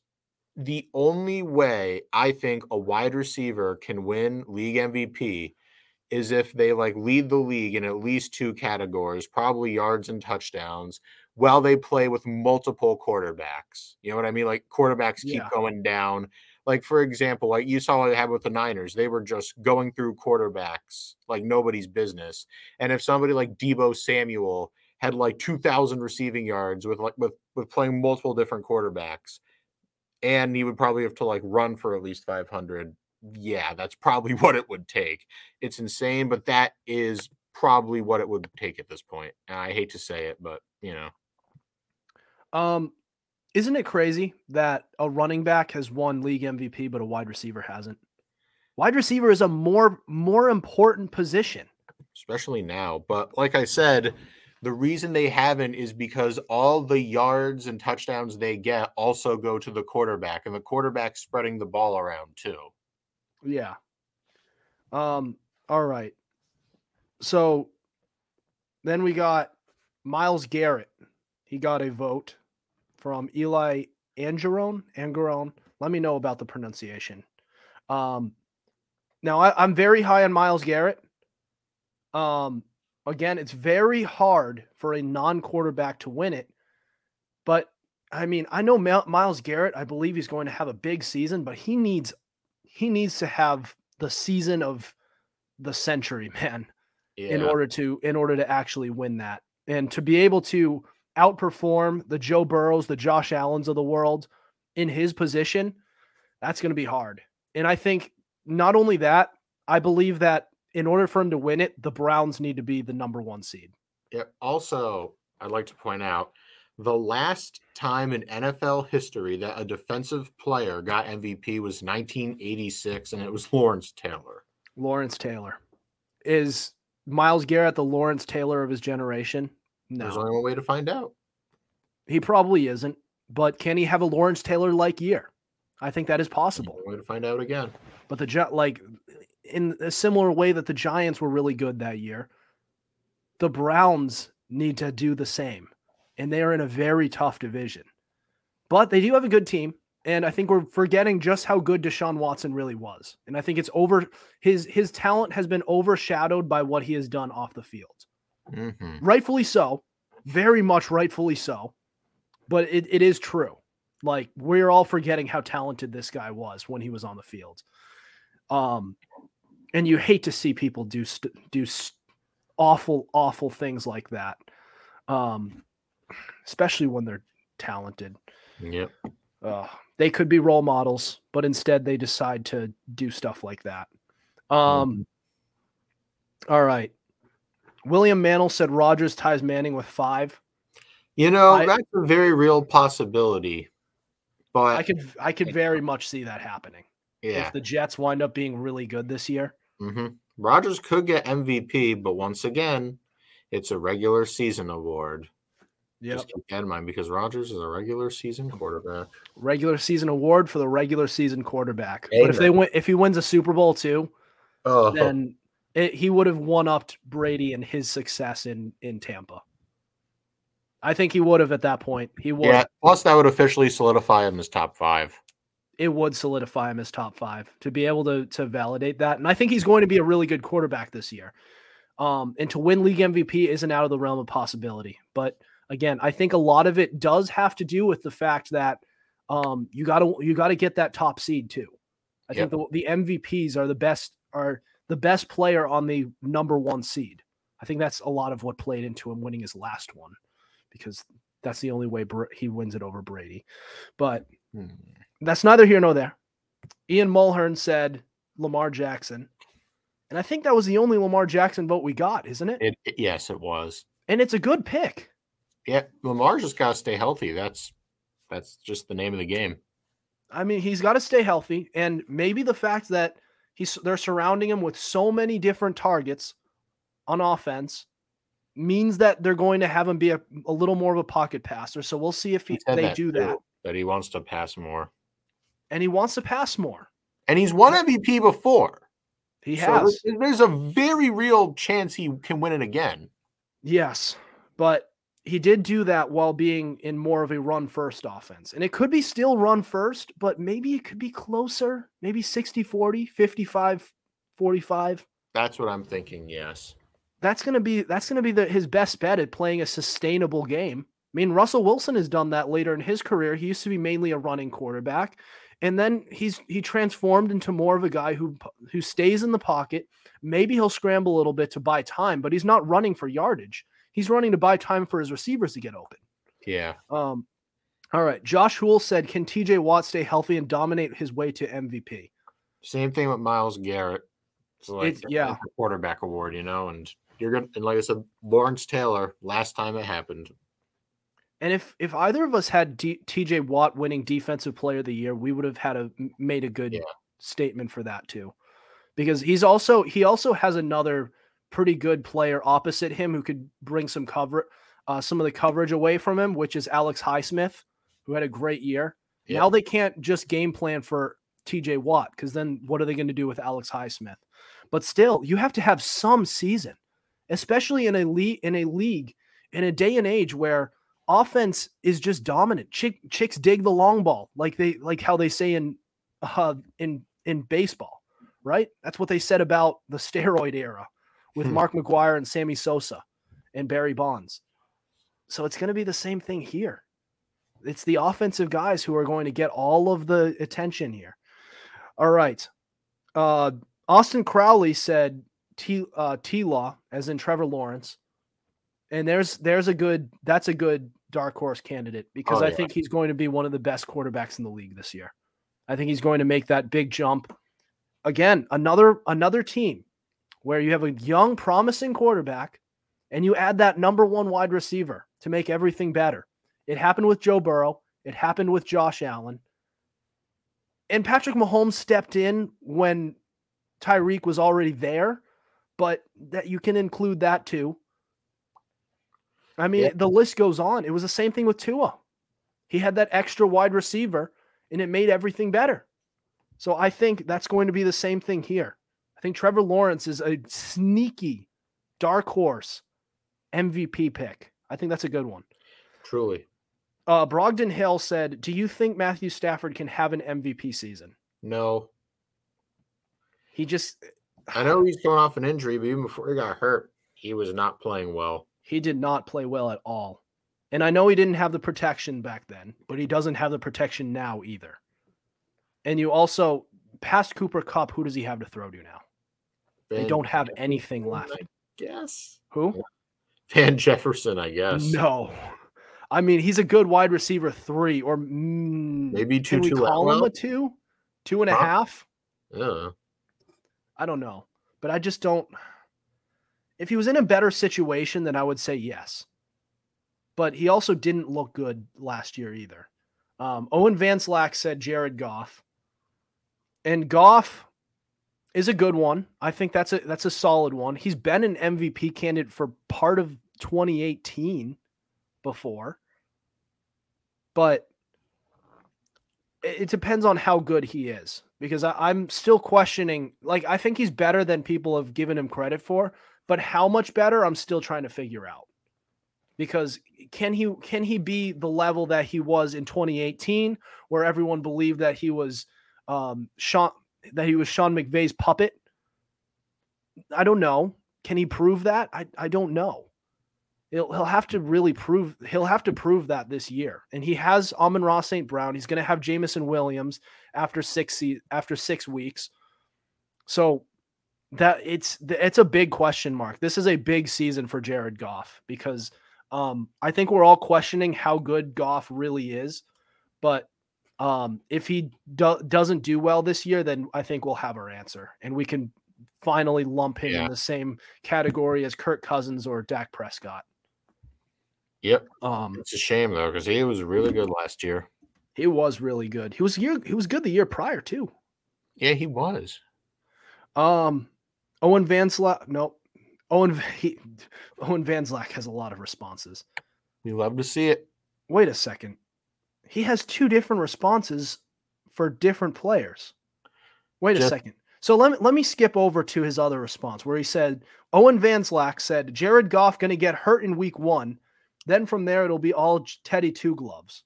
the only way I think a wide receiver can win league MVP is if they like lead the league in at least two categories, probably yards and touchdowns, while they play with multiple quarterbacks. You know what I mean? Like quarterbacks keep Yeah. going down. Like for example, like you saw what they had with the Niners, they were just going through quarterbacks like nobody's business. And if somebody like Deebo Samuel had like 2000 receiving yards with like with with playing multiple different quarterbacks and he would probably have to like run for at least 500 yeah that's probably what it would take it's insane but that is probably what it would take at this point. and i hate to say it but you know Um, isn't it crazy that a running back has won league MVP, but a wide receiver hasn't? Wide receiver is a more more important position. especially now but like i said the reason they haven't is because all the yards and touchdowns they get also go to the quarterback and the quarterback's spreading the ball around too Yeah. Um, all right. So then we got Myles Garrett. He got a vote from Eli Angerone. Angerone. Let me know about the pronunciation. Um, now I, I'm very high on Myles Garrett. Um, again, it's very hard for a non-quarterback to win it. But I mean, I know Myles Garrett. I believe he's going to have a big season, but he needs he needs to have the season of the century, man, yeah in order to in order to actually win that and to be able to outperform the Joe Burrows, the Josh Allens of the world in his position. That's going to be hard. And I think not only that, I believe that in order for him to win it, the Browns need to be the number one seed. Yeah. Also, I'd like to point out the last time in NFL history that a defensive player got MVP was 1986, and it was Lawrence Taylor. Lawrence Taylor is Myles Garrett the Lawrence Taylor of his generation. There's only one way to find out. he probably isn't. But can he have a Lawrence Taylor like year? I think that is possible. Way to find out again. But the like in a similar way that the Giants were really good that year, the Browns need to do the same, and they are in a very tough division. But they do have a good team, and I think we're forgetting just how good Deshaun Watson really was. And I think it's over his his talent has been overshadowed by what he has done off the field. Mhm. Rightfully so, very much rightfully so. But it, it is true. Like we're all forgetting how talented this guy was when he was on the field. Um, and you hate to see people do st- do st- awful, awful things like that. Um, especially when they're talented. Yep. Uh, they could be role models, but instead they decide to do stuff like that. Um, all right. William Mantle said Rodgers ties Manning with five. You know, I- that's a very real possibility. But I could I could very much see that happening yeah, if the Jets wind up being really good this year. hmm Rodgers could get MVP, but once again, it's a regular season award. Just keep that in mind because Rodgers is a regular season quarterback. regular season award for the regular season quarterback. But if they Amen. win, if he wins a Super Bowl too, Oh, then it, he would have one upped Brady and his success in in Tampa. I think he would have at that point. He would. yeah. Plus, that would officially solidify him as top five. It would solidify him as top five to be able to to validate that. And I think he's going to be a really good quarterback this year. Um, and to win league MVP isn't out of the realm of possibility. But again, I think a lot of it does have to do with the fact that um, you got to you got to get that top seed too. I Yep. think the, the MVPs are the best are the best player on the number one seed. I think that's a lot of what played into him winning his last one because that's the only way Br- he wins it over Brady. But Hmm. that's neither here nor there. Ian Mulhern said Lamar Jackson. And I think that was the only Lamar Jackson vote we got, isn't? It, it- yes, it was. And it's a good pick. Yeah, Lamar just got to stay healthy. That's that's just the name of the game. I mean, he's got to stay healthy, and maybe the fact that he's they're surrounding him with so many different targets on offense means that they're going to have him be a, a little more of a pocket passer. So we'll see if he, He they that do too, that. That he wants to pass more, And he wants to pass more. and he's won MVP before. He has. there- there's a very real chance he can win it again. Yes, but he did do that while being in more of a run first offense. And it could be still run first, but maybe it could be closer, maybe 60 40, 55 45. That's what I'm thinking. Yes. That's going to be that's going to be the, his best bet at playing a sustainable game. I mean, Russell Wilson has done that later in his career. He used to be mainly a running quarterback, and then he's he transformed into more of a guy who who stays in the pocket. Maybe he'll scramble a little bit to buy time, but he's not running for yardage. He's running to buy time for his receivers to get open. Yeah. Um, all right. Josh Hool said, "Can T.J. Watt stay healthy and dominate his way to MVP?" Same thing with Myles Garrett. It's like It's- yeah. it's quarterback award, you know, and you're gonna and like I said, Lawrence Taylor. Last time it happened, And if if either of us had D- T.J. Watt winning Defensive Player of the Year, we would have had a made a good Yeah. statement for that too, because he's also he also has another pretty good player opposite him who could bring some cover uh, some of the coverage away from him, which is Alex Highsmith, who had a great year. Yeah. Now they can't just game plan for T.J. Watt because then what are they going to do with Alex Highsmith? But still, you have to have some season, especially in a league in a league in a day and age where offense is just dominant. Chick, chicks dig the long ball, like they like how they say in uh, in in baseball, right? That's what they said about the steroid era with Hmm. Mark McGwire and Sammy Sosa and Barry Bonds. So it's going to be the same thing here. It's the offensive guys who are going to get all of the attention here. All right. Uh, Austin Crowley said T uh, T Law, as in Trevor Lawrence, and there's there's a good that's a good dark horse candidate because Oh, I yeah. think he's going to be one of the best quarterbacks in the league this year. I think he's going to make that big jump. Again, another another team where you have a young, promising quarterback, and you add that number one wide receiver to make everything better. It happened with Joe Burrow. It happened with Josh Allen. And Patrick Mahomes stepped in when Tyreek was already there, but that you can include that too. I mean, Yeah. the list goes on. It was the same thing with Tua. He had that extra wide receiver and it made everything better. So I think that's going to be the same thing here. I think Trevor Lawrence is a sneaky dark horse MVP pick. I think that's a good one. truly. Uh, Brogdon Hill said, "Do you think Matthew Stafford can have an MVP season?" No, He just I know he's coming off an injury, but even before he got hurt, he was not playing well. he did not play well at all. And I know he didn't have the protection back then, but he doesn't have the protection now either. And you also past Cooper Kupp, who does he have to throw to now? They don't have Jefferson, anything left. I guess. Who? Van Jefferson, I guess. No. I mean, he's a good wide receiver three, or mm, Maybe can we Tutu call him a two, two and a Huh? half? Yeah. I don't know, but I just don't. If he was in a better situation, then I would say yes. But he also didn't look good last year either. Um, Owen Van Slack said Jared Goff, and Goff is a good one. I think that's a that's a solid one. He's been an MVP candidate for part of 2018 before, but it, depends on how good he is because I, I'm still questioning. Like, I think he's better than people have given him credit for, but how much better? I'm still trying to figure out. Because can he can he be the level that he was in 2018, where everyone believed that he was um, Sean that he was Sean McVay's puppet? I don't know. Can he prove that? I, I don't know. He'll, he'll have to really prove he'll have to prove that this year. And he has Amon-Ra St. Brown. He's going to have Jameson Williams after six after six weeks. So that it's it's a big question mark. This is a big season for Jared Goff because um, I think we're all questioning how good Goff really is. But um, if he do- doesn't do well this year, then I think we'll have our answer and we can finally lump him Yeah. in the same category as Kirk Cousins or Dak Prescott. Yep. Um, It's a shame though, because he was really good last year. he was really good. He was year, he was good the year prior too. Yeah, he was. Um, Owen Van Slack, nope. Owen he, Owen Van Slack has a lot of responses. We love to see it. Wait a second, he has two different responses for different players. Wait a second. So let me let me skip over to his other response where he said Owen Van Slack said Jared Goff going to get hurt in week one, then from there it'll be all Teddy Two Gloves.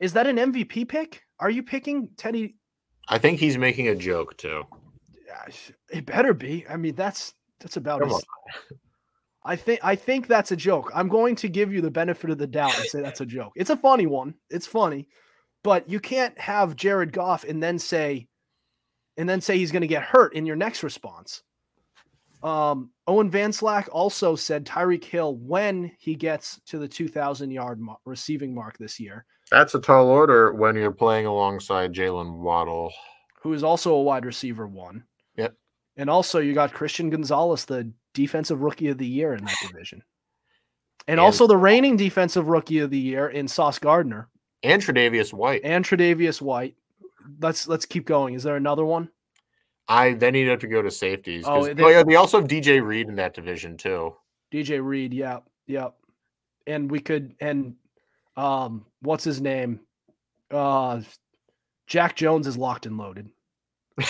Is that an MVP pick? Are you picking Teddy I think he's making a joke too. Yeah, It better be. I mean, that's that's about Come as, on. I think I think that's a joke. I'm going to give you the benefit of the doubt and say that's a joke. It's a funny one. It's funny, but you can't have Jared Goff and then say, and then say he's going to get hurt in your next response. Um, Owen Vanslack also said Tyreek Hill when he gets to the 2,000 yard mar- receiving mark this year, That's a tall order when you're playing alongside Jaylen Waddle. who is also a wide receiver one. And also you got Christian Gonzalez, the defensive rookie of the year in that division. And And- also the reigning defensive rookie of the year in Sauce Gardner And Tre'Davious White. and Tre'Davious White. Let's let's keep going. Is there another one? I then he'd have to go to safeties. Oh, Oh, they- yeah, they also have DJ Reed in that division too. DJ Reed, yeah, yeah. And we could and um what's his name? Uh Jack Jones is locked and loaded.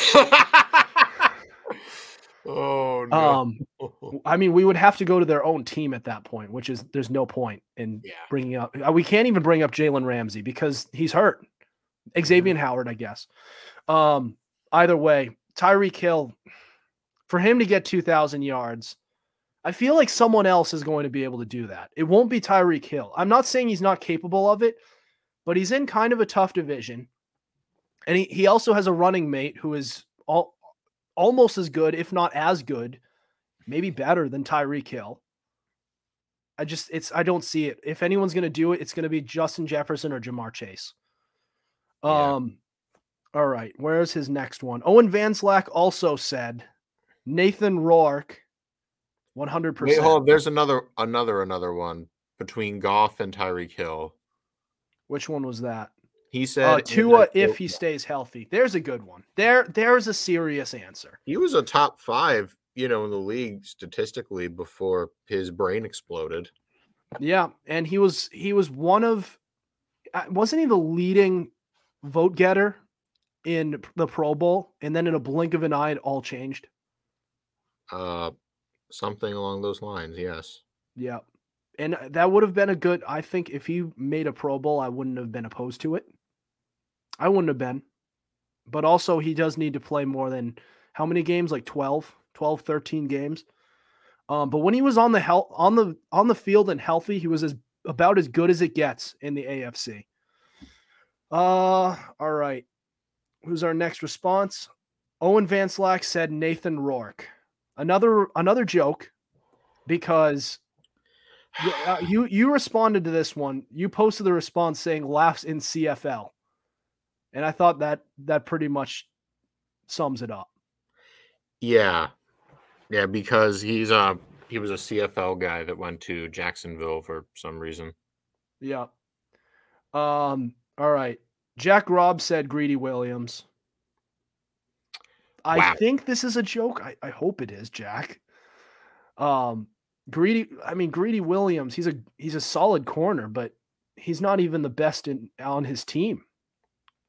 oh no. Um I mean, we would have to go to their own team at that point, which is there's no point in yeah. bringing up. uh, We can't even bring up Jalen Ramsey because he's hurt. Xavier Howard, I guess. Um, either way, Tyreek Hill, for him to get 2,000 yards, I feel like someone else is going to be able to do that. It won't be Tyreek Hill. I'm not saying he's not capable of it, but he's in kind of a tough division. And he, he also has a running mate who is all, almost as good, if not as good, maybe better than Tyreek Hill. I just it's I don't see it. If anyone's going to do it, it's going to be Justin Jefferson or Ja'Marr Chase. Yeah. Um all right, where's his next one? Owen Vanslack also said Nathan Rourke 100%. Hold on. There's another, another, another one between Goff and Tyreek Hill. Which one was that? He said Uh, Tua that if quote- he stays healthy. There's a good one. There there's a serious answer. he was a top five, you know, in the league statistically before his brain exploded. Yeah, and he was he was one of uh, wasn't he the leading vote getter in the Pro Bowl and then in a blink of an eye it all changed. Uh, something along those lines. Yes. Yeah. And uh, that would have been a good I think if he made a Pro Bowl I wouldn't have been opposed to it. I wouldn't have been. But also he does need to play more than how many games like 12, 12 13 games. Um, but when he was on the hel- on the on the field and healthy, he was as about as good as it gets in the AFC. Uh all right. who's our next response? Owen Van Slack said Nathan Rourke. Another another joke because you, uh, you you responded to this one. You posted the response saying laughs in CFL. And I thought that that pretty much sums it up. Yeah. Yeah, because he's a he was a CFL guy that went to Jacksonville for some reason. Yeah. Um, all right. Jack Robb said Greedy Williams. I Wow. think this is a joke. I, I hope it is, Jack. Um, Greedy, I mean Greedy Williams, he's a he's a solid corner, but he's not even the best in on his team.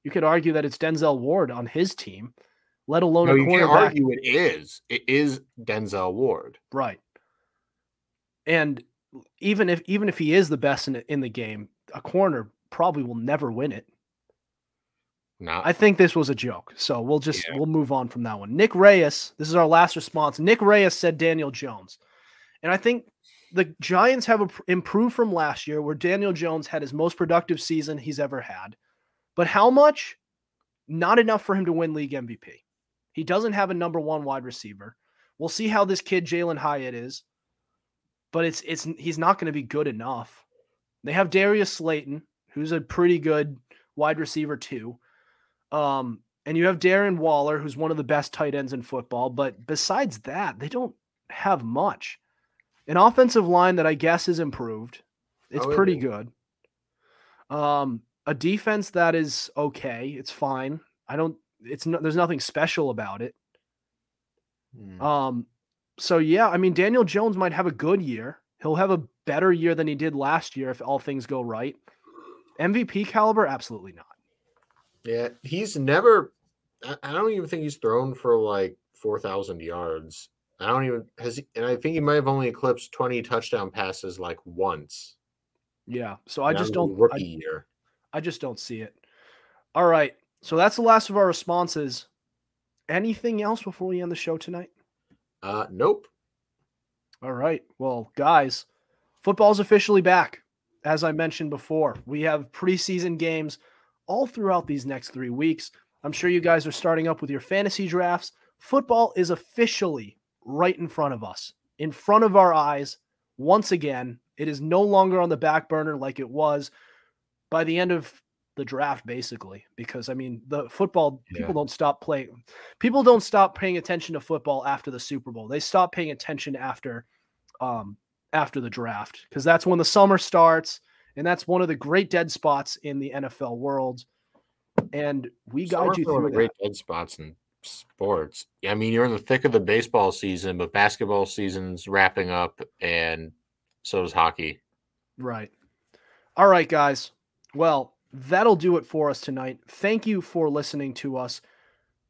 You could argue that it's Denzel Ward on his team, let alone No, a you can't argue it is. It is Denzel Ward. Right. And even if even if he is the best in in the game, a corner probably will never win it. Not I think this was a joke. So we'll just Yeah. we'll move on from that one. Nick Reyes, this is our last response. Nick Reyes said Daniel Jones. And I think the Giants have improved from last year where Daniel Jones had his most productive season he's ever had. But how much? Not enough for him to win league MVP. He doesn't have a number 1 wide receiver. We'll see how this kid Jalin Hyatt is. But it's it's he's not going to be good enough. They have Darius Slayton, who's a pretty good wide receiver too. Um, and you have Darren Waller, who's one of the best tight ends in football. But besides that, they don't have much. An offensive line that I guess is improved. It's Oh, pretty good. Um, a defense that is okay. It's fine. I don't. It's no, there's nothing special about it. Hmm. Um, so yeah, I mean Daniel Jones might have a good year. He'll have a better year than he did last year if all things go right. MVP caliber, absolutely not. Yeah, he's never. I don't even think he's thrown for like four thousand yards. I don't even has, he, and I think he might have only eclipsed twenty touchdown passes like once. Yeah. So I just don't. rookie I, year. I just don't see it. All right. So that's the last of our responses. Anything else before we end the show tonight? Uh, nope. All right. Well, guys, football's officially back. As I mentioned before, we have preseason games all throughout these next three weeks. I'm sure you guys are starting up with your fantasy drafts. Football is officially right in front of us, in front of our eyes. Once again, it is no longer on the back burner like it was by the end of the draft, basically. Because I mean, the football Yeah. people don't stop playing. People don't stop paying attention to football after the Super Bowl. They stop paying attention after, um, after the draft because that's when the summer starts, and that's one of the great dead spots in the NFL world. And we guide Summer's you through the great dead spots in sports. I mean, you're in the thick of the baseball season, but basketball season's wrapping up, and so is hockey. Right. All right, guys. Well, that'll do it for us tonight. Thank you for listening to us.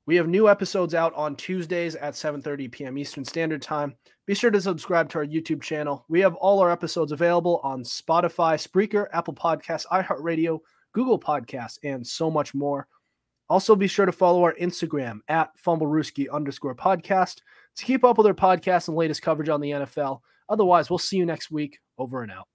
We have new episodes out on Tuesdays at 7:30 p.m. Eastern Standard Time. Be sure to subscribe to our YouTube channel. We have all our episodes available on Spotify, Spreaker, Apple Podcasts, iHeartRadio, Google Podcasts, and so much more. Also, be sure to follow our Instagram at fumblerooski underscore podcast to keep up with our podcast and latest coverage on the NFL. Otherwise, we'll see you next week. Over and out.